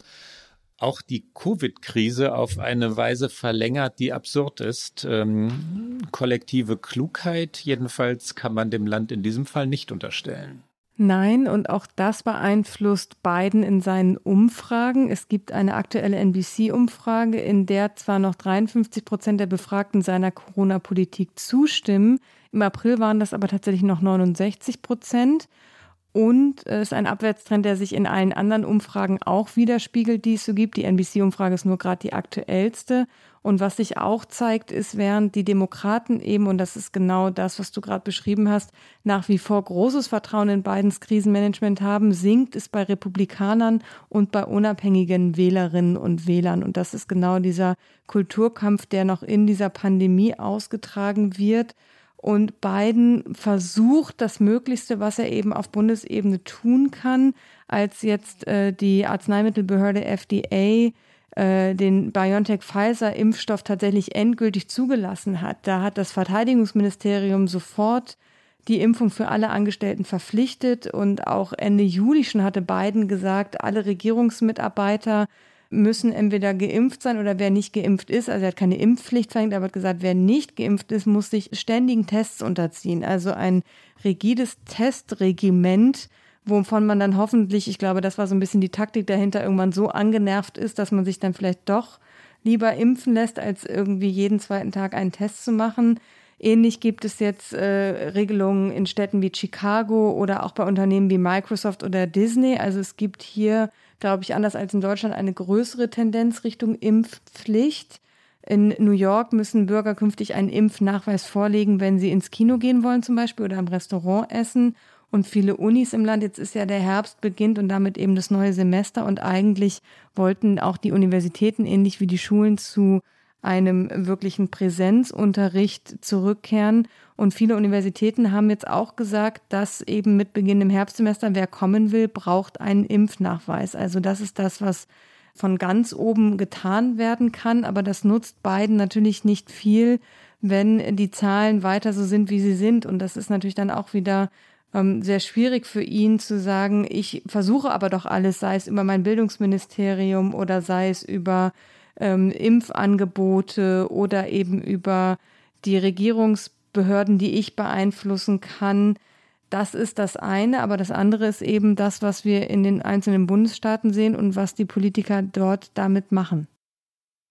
auch die Covid-Krise auf eine Weise verlängert, die absurd ist. Ähm, kollektive Klugheit jedenfalls kann man dem Land in diesem Fall nicht unterstellen. Nein, und auch das beeinflusst Biden in seinen Umfragen. Es gibt eine aktuelle NBC-Umfrage, in der zwar noch 53 Prozent der Befragten seiner Corona-Politik zustimmen. Im April waren das aber tatsächlich noch 69 Prozent. Und es ist ein Abwärtstrend, der sich in allen anderen Umfragen auch widerspiegelt, die es so gibt. Die NBC-Umfrage ist nur gerade die aktuellste. Und was sich auch zeigt, ist, während die Demokraten eben, und das ist genau das, was du gerade beschrieben hast, nach wie vor großes Vertrauen in Bidens Krisenmanagement haben, sinkt es bei Republikanern und bei unabhängigen Wählerinnen und Wählern. Und das ist genau dieser Kulturkampf, der noch in dieser Pandemie ausgetragen wird und Biden versucht das Möglichste, was er eben auf Bundesebene tun kann, als jetzt äh, die Arzneimittelbehörde FDA äh, den BioNTech-Pfizer-Impfstoff tatsächlich endgültig zugelassen hat. Da hat das Verteidigungsministerium sofort die Impfung für alle Angestellten verpflichtet und auch Ende Juli schon hatte Biden gesagt, alle Regierungsmitarbeiter müssen entweder geimpft sein oder wer nicht geimpft ist, also er hat keine Impfpflicht verhängt, aber hat gesagt, wer nicht geimpft ist, muss sich ständigen Tests unterziehen. Also ein rigides Testregiment, wovon man dann hoffentlich, ich glaube, das war so ein bisschen die Taktik dahinter, irgendwann so angenervt ist, dass man sich dann vielleicht doch lieber impfen lässt, als irgendwie jeden zweiten Tag einen Test zu machen. Ähnlich gibt es jetzt äh, Regelungen in Städten wie Chicago oder auch bei Unternehmen wie Microsoft oder Disney. Also es gibt hier glaube ich, anders als in Deutschland eine größere Tendenz Richtung Impfpflicht. In New York müssen Bürger künftig einen Impfnachweis vorlegen, wenn sie ins Kino gehen wollen zum Beispiel oder im Restaurant essen. Und viele Unis im Land, jetzt ist ja der Herbst beginnt und damit eben das neue Semester. Und eigentlich wollten auch die Universitäten ähnlich wie die Schulen zu einem wirklichen Präsenzunterricht zurückkehren. Und viele Universitäten haben jetzt auch gesagt, dass eben mit Beginn im Herbstsemester, wer kommen will, braucht einen Impfnachweis. Also das ist das, was von ganz oben getan werden kann. Aber das nutzt beiden natürlich nicht viel, wenn die Zahlen weiter so sind, wie sie sind. Und das ist natürlich dann auch wieder ähm, sehr schwierig für ihn zu sagen, ich versuche aber doch alles, sei es über mein Bildungsministerium oder sei es über ähm, Impfangebote oder eben über die Regierungsbehörden, die ich beeinflussen kann. Das ist das eine, aber das andere ist eben das, was wir in den einzelnen Bundesstaaten sehen und was die Politiker dort damit machen.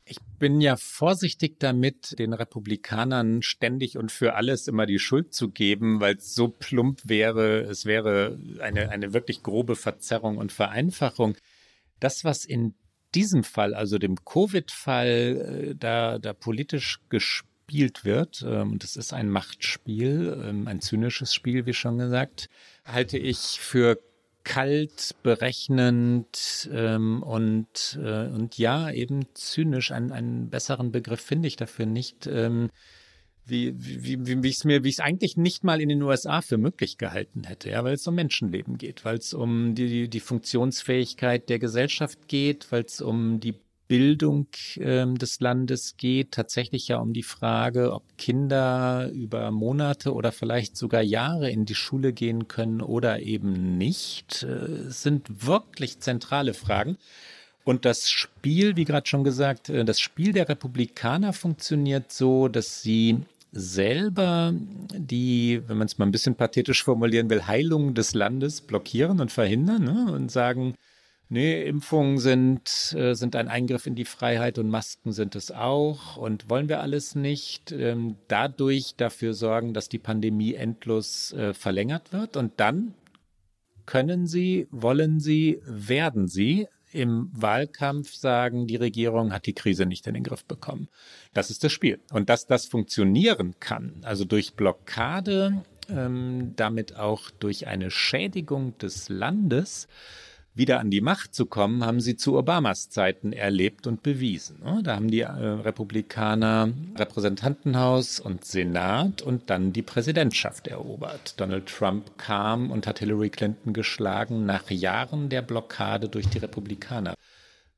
Ich bin ja vorsichtig damit, den Republikanern ständig und für alles immer die Schuld zu geben, weil es so plump wäre. Es wäre eine, eine wirklich grobe Verzerrung und Vereinfachung. Das, was in diesem Fall, also dem Covid-Fall, äh, da, da politisch gespielt wird, ähm, und es ist ein Machtspiel, ähm, ein zynisches Spiel, wie schon gesagt, halte ich für kalt, berechnend ähm, und, äh, und ja, eben zynisch. Einen, einen besseren Begriff finde ich dafür nicht. Wie, wie, wie, wie ich es mir, wie ich es eigentlich nicht mal in den USA für möglich gehalten hätte, ja, weil es um Menschenleben geht, weil es um die, die Funktionsfähigkeit der Gesellschaft geht, weil es um die Bildung ähm, des Landes geht, tatsächlich ja um die Frage, ob Kinder über Monate oder vielleicht sogar Jahre in die Schule gehen können oder eben nicht, äh, sind wirklich zentrale Fragen. Und das Spiel, wie gerade schon gesagt, äh, das Spiel der Republikaner funktioniert so, dass sie selber die, wenn man es mal ein bisschen pathetisch formulieren will, Heilung des Landes blockieren und verhindern ne? und sagen, nee, Impfungen sind, äh, sind ein Eingriff in die Freiheit und Masken sind es auch und wollen wir alles nicht. Ähm, dadurch dafür sorgen, dass die Pandemie endlos äh, verlängert wird und dann können sie, wollen sie, werden sie im Wahlkampf sagen, die Regierung hat die Krise nicht in den Griff bekommen. Das ist das Spiel. Und dass das funktionieren kann, also durch Blockade, ähm, damit auch durch eine Schädigung des Landes, wieder an die Macht zu kommen, haben sie zu Obamas Zeiten erlebt und bewiesen. Ne? Da haben die äh, Republikaner Repräsentantenhaus und Senat und dann die Präsidentschaft erobert. Donald Trump kam und hat Hillary Clinton geschlagen nach Jahren der Blockade durch die Republikaner.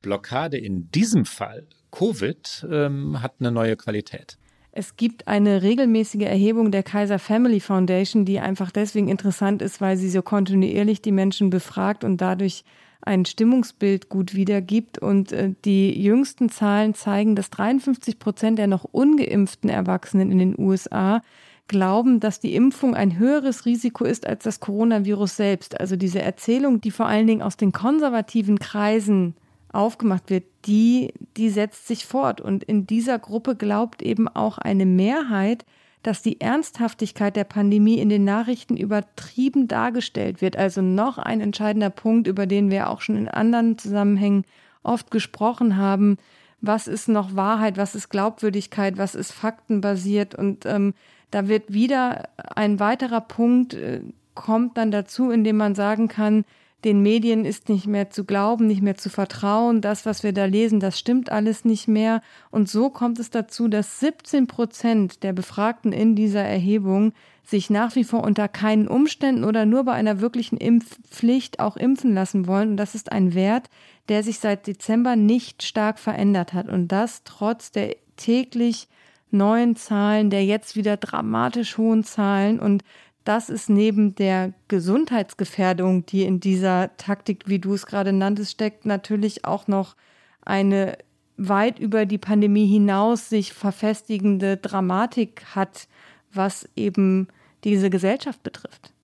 Blockade in diesem Fall, Covid, ähm, hat eine neue Qualität. Es gibt eine regelmäßige Erhebung der Kaiser Family Foundation, die einfach deswegen interessant ist, weil sie so kontinuierlich die Menschen befragt und dadurch ein Stimmungsbild gut wiedergibt. Und äh, die jüngsten Zahlen zeigen, dass 53 Prozent der noch ungeimpften Erwachsenen in den USA glauben, dass die Impfung ein höheres Risiko ist als das Coronavirus selbst. Also diese Erzählung, die vor allen Dingen aus den konservativen Kreisen aufgemacht wird, die, die setzt sich fort. Und in dieser Gruppe glaubt eben auch eine Mehrheit, dass die Ernsthaftigkeit der Pandemie in den Nachrichten übertrieben dargestellt wird. Also noch ein entscheidender Punkt, über den wir auch schon in anderen Zusammenhängen oft gesprochen haben. Was ist noch Wahrheit? Was ist Glaubwürdigkeit? Was ist faktenbasiert? Und ähm, da wird wieder ein weiterer Punkt äh, kommt dann dazu, indem man sagen kann, den Medien ist nicht mehr zu glauben, nicht mehr zu vertrauen. Das, was wir da lesen, das stimmt alles nicht mehr. Und so kommt es dazu, dass 17 Prozent der Befragten in dieser Erhebung sich nach wie vor unter keinen Umständen oder nur bei einer wirklichen Impfpflicht auch impfen lassen wollen. Und das ist ein Wert, der sich seit Dezember nicht stark verändert hat. Und das trotz der täglich neuen Zahlen, der jetzt wieder dramatisch hohen Zahlen. Und das ist neben der Gesundheitsgefährdung, die in dieser Taktik, wie du es gerade nanntest, steckt, natürlich auch noch eine weit über die Pandemie hinaus sich verfestigende Dramatik hat, was eben diese Gesellschaft betrifft.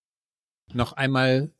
Noch einmal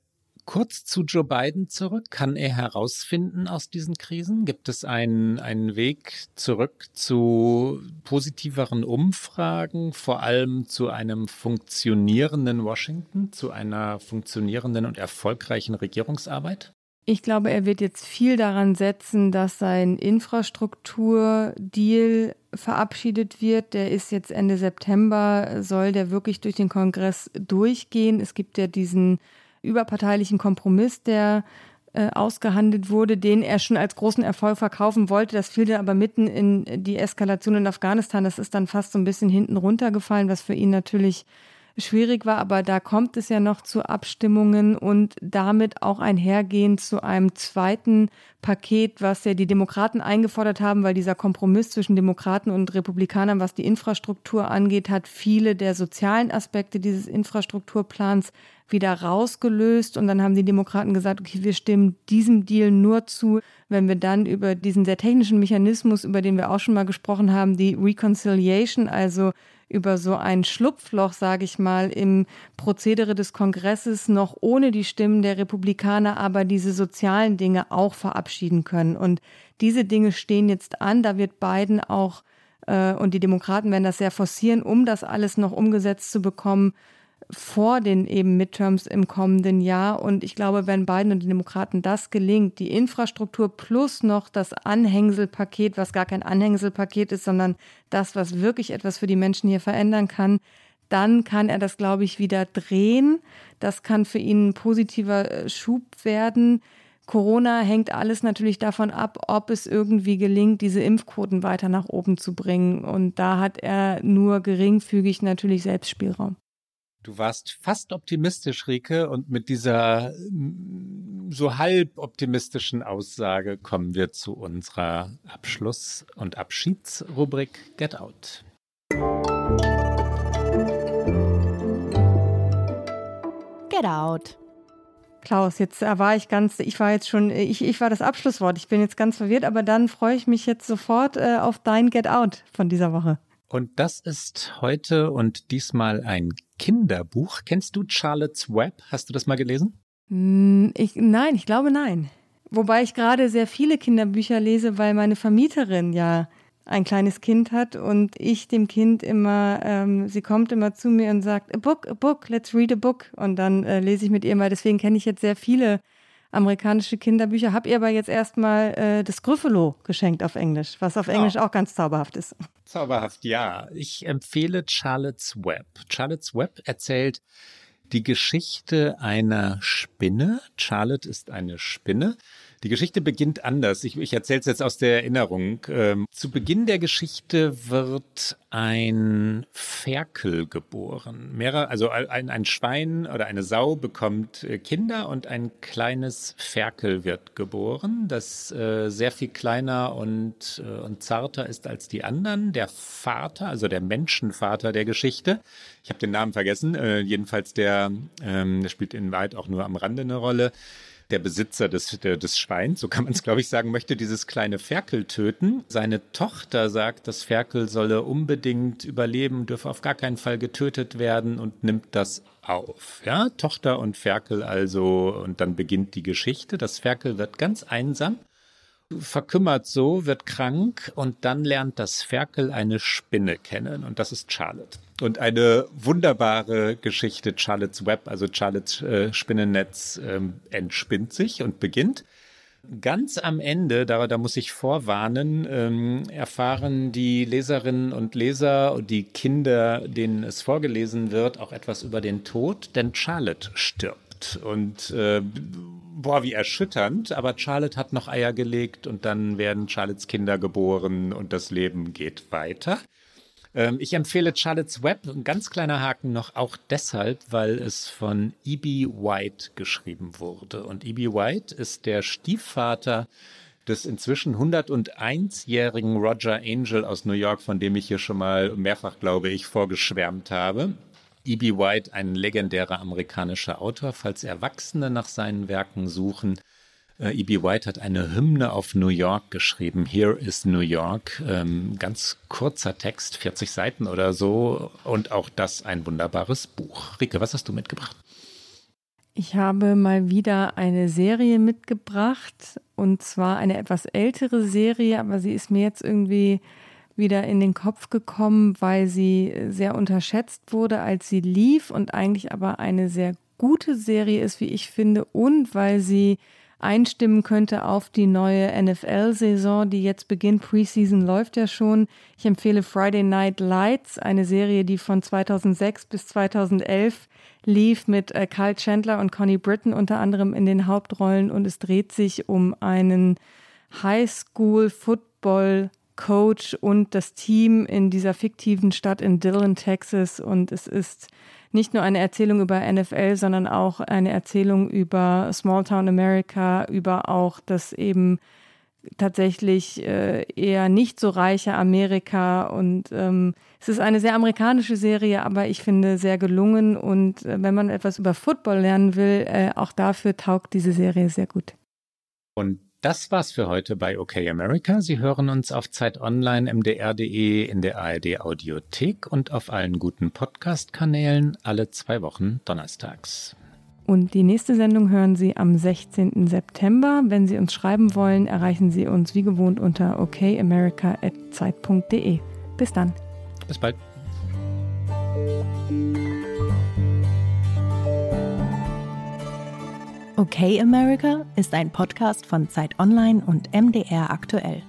kurz zu Joe Biden zurück. Kann er herausfinden aus diesen Krisen? Gibt es einen, einen Weg zurück zu positiveren Umfragen, vor allem zu einem funktionierenden Washington, zu einer funktionierenden und erfolgreichen Regierungsarbeit? Ich glaube, er wird jetzt viel daran setzen, dass sein Infrastrukturdeal verabschiedet wird. Der ist jetzt Ende September, soll der wirklich durch den Kongress durchgehen. Es gibt ja diesen überparteilichen Kompromiss, der äh, ausgehandelt wurde, den er schon als großen Erfolg verkaufen wollte. Das fiel dann aber mitten in die Eskalation in Afghanistan. Das ist dann fast so ein bisschen hinten runtergefallen, was für ihn natürlich schwierig war, aber da kommt es ja noch zu Abstimmungen und damit auch einhergehend zu einem zweiten Paket, was ja die Demokraten eingefordert haben, weil dieser Kompromiss zwischen Demokraten und Republikanern, was die Infrastruktur angeht, hat viele der sozialen Aspekte dieses Infrastrukturplans wieder rausgelöst. Und dann haben die Demokraten gesagt, okay, wir stimmen diesem Deal nur zu, wenn wir dann über diesen sehr technischen Mechanismus, über den wir auch schon mal gesprochen haben, die Reconciliation, also über so ein Schlupfloch, sage ich mal, im Prozedere des Kongresses noch ohne die Stimmen der Republikaner aber diese sozialen Dinge auch verabschieden können. Und diese Dinge stehen jetzt an. Da wird Biden auch äh, und die Demokraten werden das sehr forcieren, um das alles noch umgesetzt zu bekommen vor den eben Midterms im kommenden Jahr. Und ich glaube, wenn Biden und die Demokraten das gelingt, die Infrastruktur plus noch das Anhängselpaket, was gar kein Anhängselpaket ist, sondern das, was wirklich etwas für die Menschen hier verändern kann, dann kann er das, glaube ich, wieder drehen. Das kann für ihn ein positiver äh, Schub werden. Corona hängt alles natürlich davon ab, ob es irgendwie gelingt, diese Impfquoten weiter nach oben zu bringen. Und da hat er nur geringfügig natürlich Selbstspielraum. Du warst fast optimistisch, Rike, und mit dieser mm, so halb optimistischen Aussage kommen wir zu unserer Abschluss- und Abschiedsrubrik Get Out. Get Out. Klaus, jetzt war ich ganz, ich war jetzt schon, ich, ich war das Abschlusswort. Ich bin jetzt ganz verwirrt, aber dann freue ich mich jetzt sofort äh, auf dein Get Out von dieser Woche. Und das ist heute und diesmal ein Kinderbuch. Kennst du Charlotte's Web? Hast du das mal gelesen? Hm, ich, nein, ich glaube nein. Wobei ich gerade sehr viele Kinderbücher lese, weil meine Vermieterin ja ein kleines Kind hat und ich dem Kind immer, ähm, sie kommt immer zu mir und sagt, a book, a book, let's read a book. Und dann äh, lese ich mit ihr mal. Deswegen kenne ich jetzt sehr viele amerikanische Kinderbücher. Hab ihr aber jetzt erstmal äh, das Gryffalo geschenkt auf Englisch, was auf Englisch oh. auch ganz zauberhaft ist. Zauberhaft, ja. Ich empfehle Charlotte's Web. Charlotte's Web erzählt die Geschichte einer Spinne. Charlotte ist eine Spinne die Geschichte beginnt anders. Ich, ich erzähle es jetzt aus der Erinnerung. Ähm, zu Beginn der Geschichte wird ein Ferkel geboren. Mehrere, also ein, ein Schwein oder eine Sau bekommt äh, Kinder und ein kleines Ferkel wird geboren, das äh, sehr viel kleiner und, äh, und zarter ist als die anderen. Der Vater, also der Menschenvater der Geschichte, ich habe den Namen vergessen, äh, jedenfalls der, ähm, der spielt in Wahrheit auch nur am Rande eine Rolle der Besitzer des, des Schweins, so kann man es glaube ich sagen, möchte dieses kleine Ferkel töten. Seine Tochter sagt, das Ferkel solle unbedingt überleben, dürfe auf gar keinen Fall getötet werden und nimmt das auf. Ja, Tochter und Ferkel also, und dann beginnt die Geschichte. Das Ferkel wird ganz einsam verkümmert so, wird krank und dann lernt das Ferkel eine Spinne kennen und das ist Charlotte. Und eine wunderbare Geschichte, Charlotte's Web, also Charlotte's äh, Spinnennetz, ähm, entspinnt sich und beginnt. Ganz am Ende, da, da muss ich vorwarnen, ähm, erfahren die Leserinnen und Leser und die Kinder, denen es vorgelesen wird, auch etwas über den Tod, denn Charlotte stirbt. Und äh, boah, wie erschütternd, aber Charlotte hat noch Eier gelegt und dann werden Charlottes Kinder geboren und das Leben geht weiter. Ähm, ich empfehle Charlotte's Web, ein ganz kleiner Haken noch, auch deshalb, weil es von E.B. White geschrieben wurde. Und E.B. White ist der Stiefvater des inzwischen 101-jährigen Roger Angel aus New York, von dem ich hier schon mal mehrfach, glaube ich, vorgeschwärmt habe. E.B. White, ein legendärer amerikanischer Autor, falls Erwachsene nach seinen Werken suchen. Äh, E.B. White hat eine Hymne auf New York geschrieben. Here is New York. Ähm, ganz kurzer Text, 40 Seiten oder so. Und auch das ein wunderbares Buch. Rike, was hast du mitgebracht? Ich habe mal wieder eine Serie mitgebracht. Und zwar eine etwas ältere Serie, aber sie ist mir jetzt irgendwie wieder in den Kopf gekommen, weil sie sehr unterschätzt wurde, als sie lief und eigentlich aber eine sehr gute Serie ist, wie ich finde, und weil sie einstimmen könnte auf die neue NFL-Saison, die jetzt beginnt. Preseason läuft ja schon. Ich empfehle Friday Night Lights, eine Serie, die von 2006 bis 2011 lief mit äh, Kyle Chandler und Connie Britton unter anderem in den Hauptrollen und es dreht sich um einen Highschool-Football- Coach und das Team in dieser fiktiven Stadt in Dillon, Texas. Und es ist nicht nur eine Erzählung über NFL, sondern auch eine Erzählung über Smalltown America, über auch das eben tatsächlich äh, eher nicht so reiche Amerika. Und ähm, es ist eine sehr amerikanische Serie, aber ich finde sehr gelungen. Und äh, wenn man etwas über Football lernen will, äh, auch dafür taugt diese Serie sehr gut. Und das war's für heute bei OK America. Sie hören uns auf Zeit Online, mdr.de, in der ARD Audiothek und auf allen guten Podcast-Kanälen alle zwei Wochen donnerstags. Und die nächste Sendung hören Sie am 16. September. Wenn Sie uns schreiben wollen, erreichen Sie uns wie gewohnt unter okamerica.zeit.de. Bis dann. Bis bald. Okay America ist ein Podcast von Zeit Online und MDR aktuell.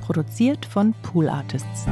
Produziert von Pool Artists.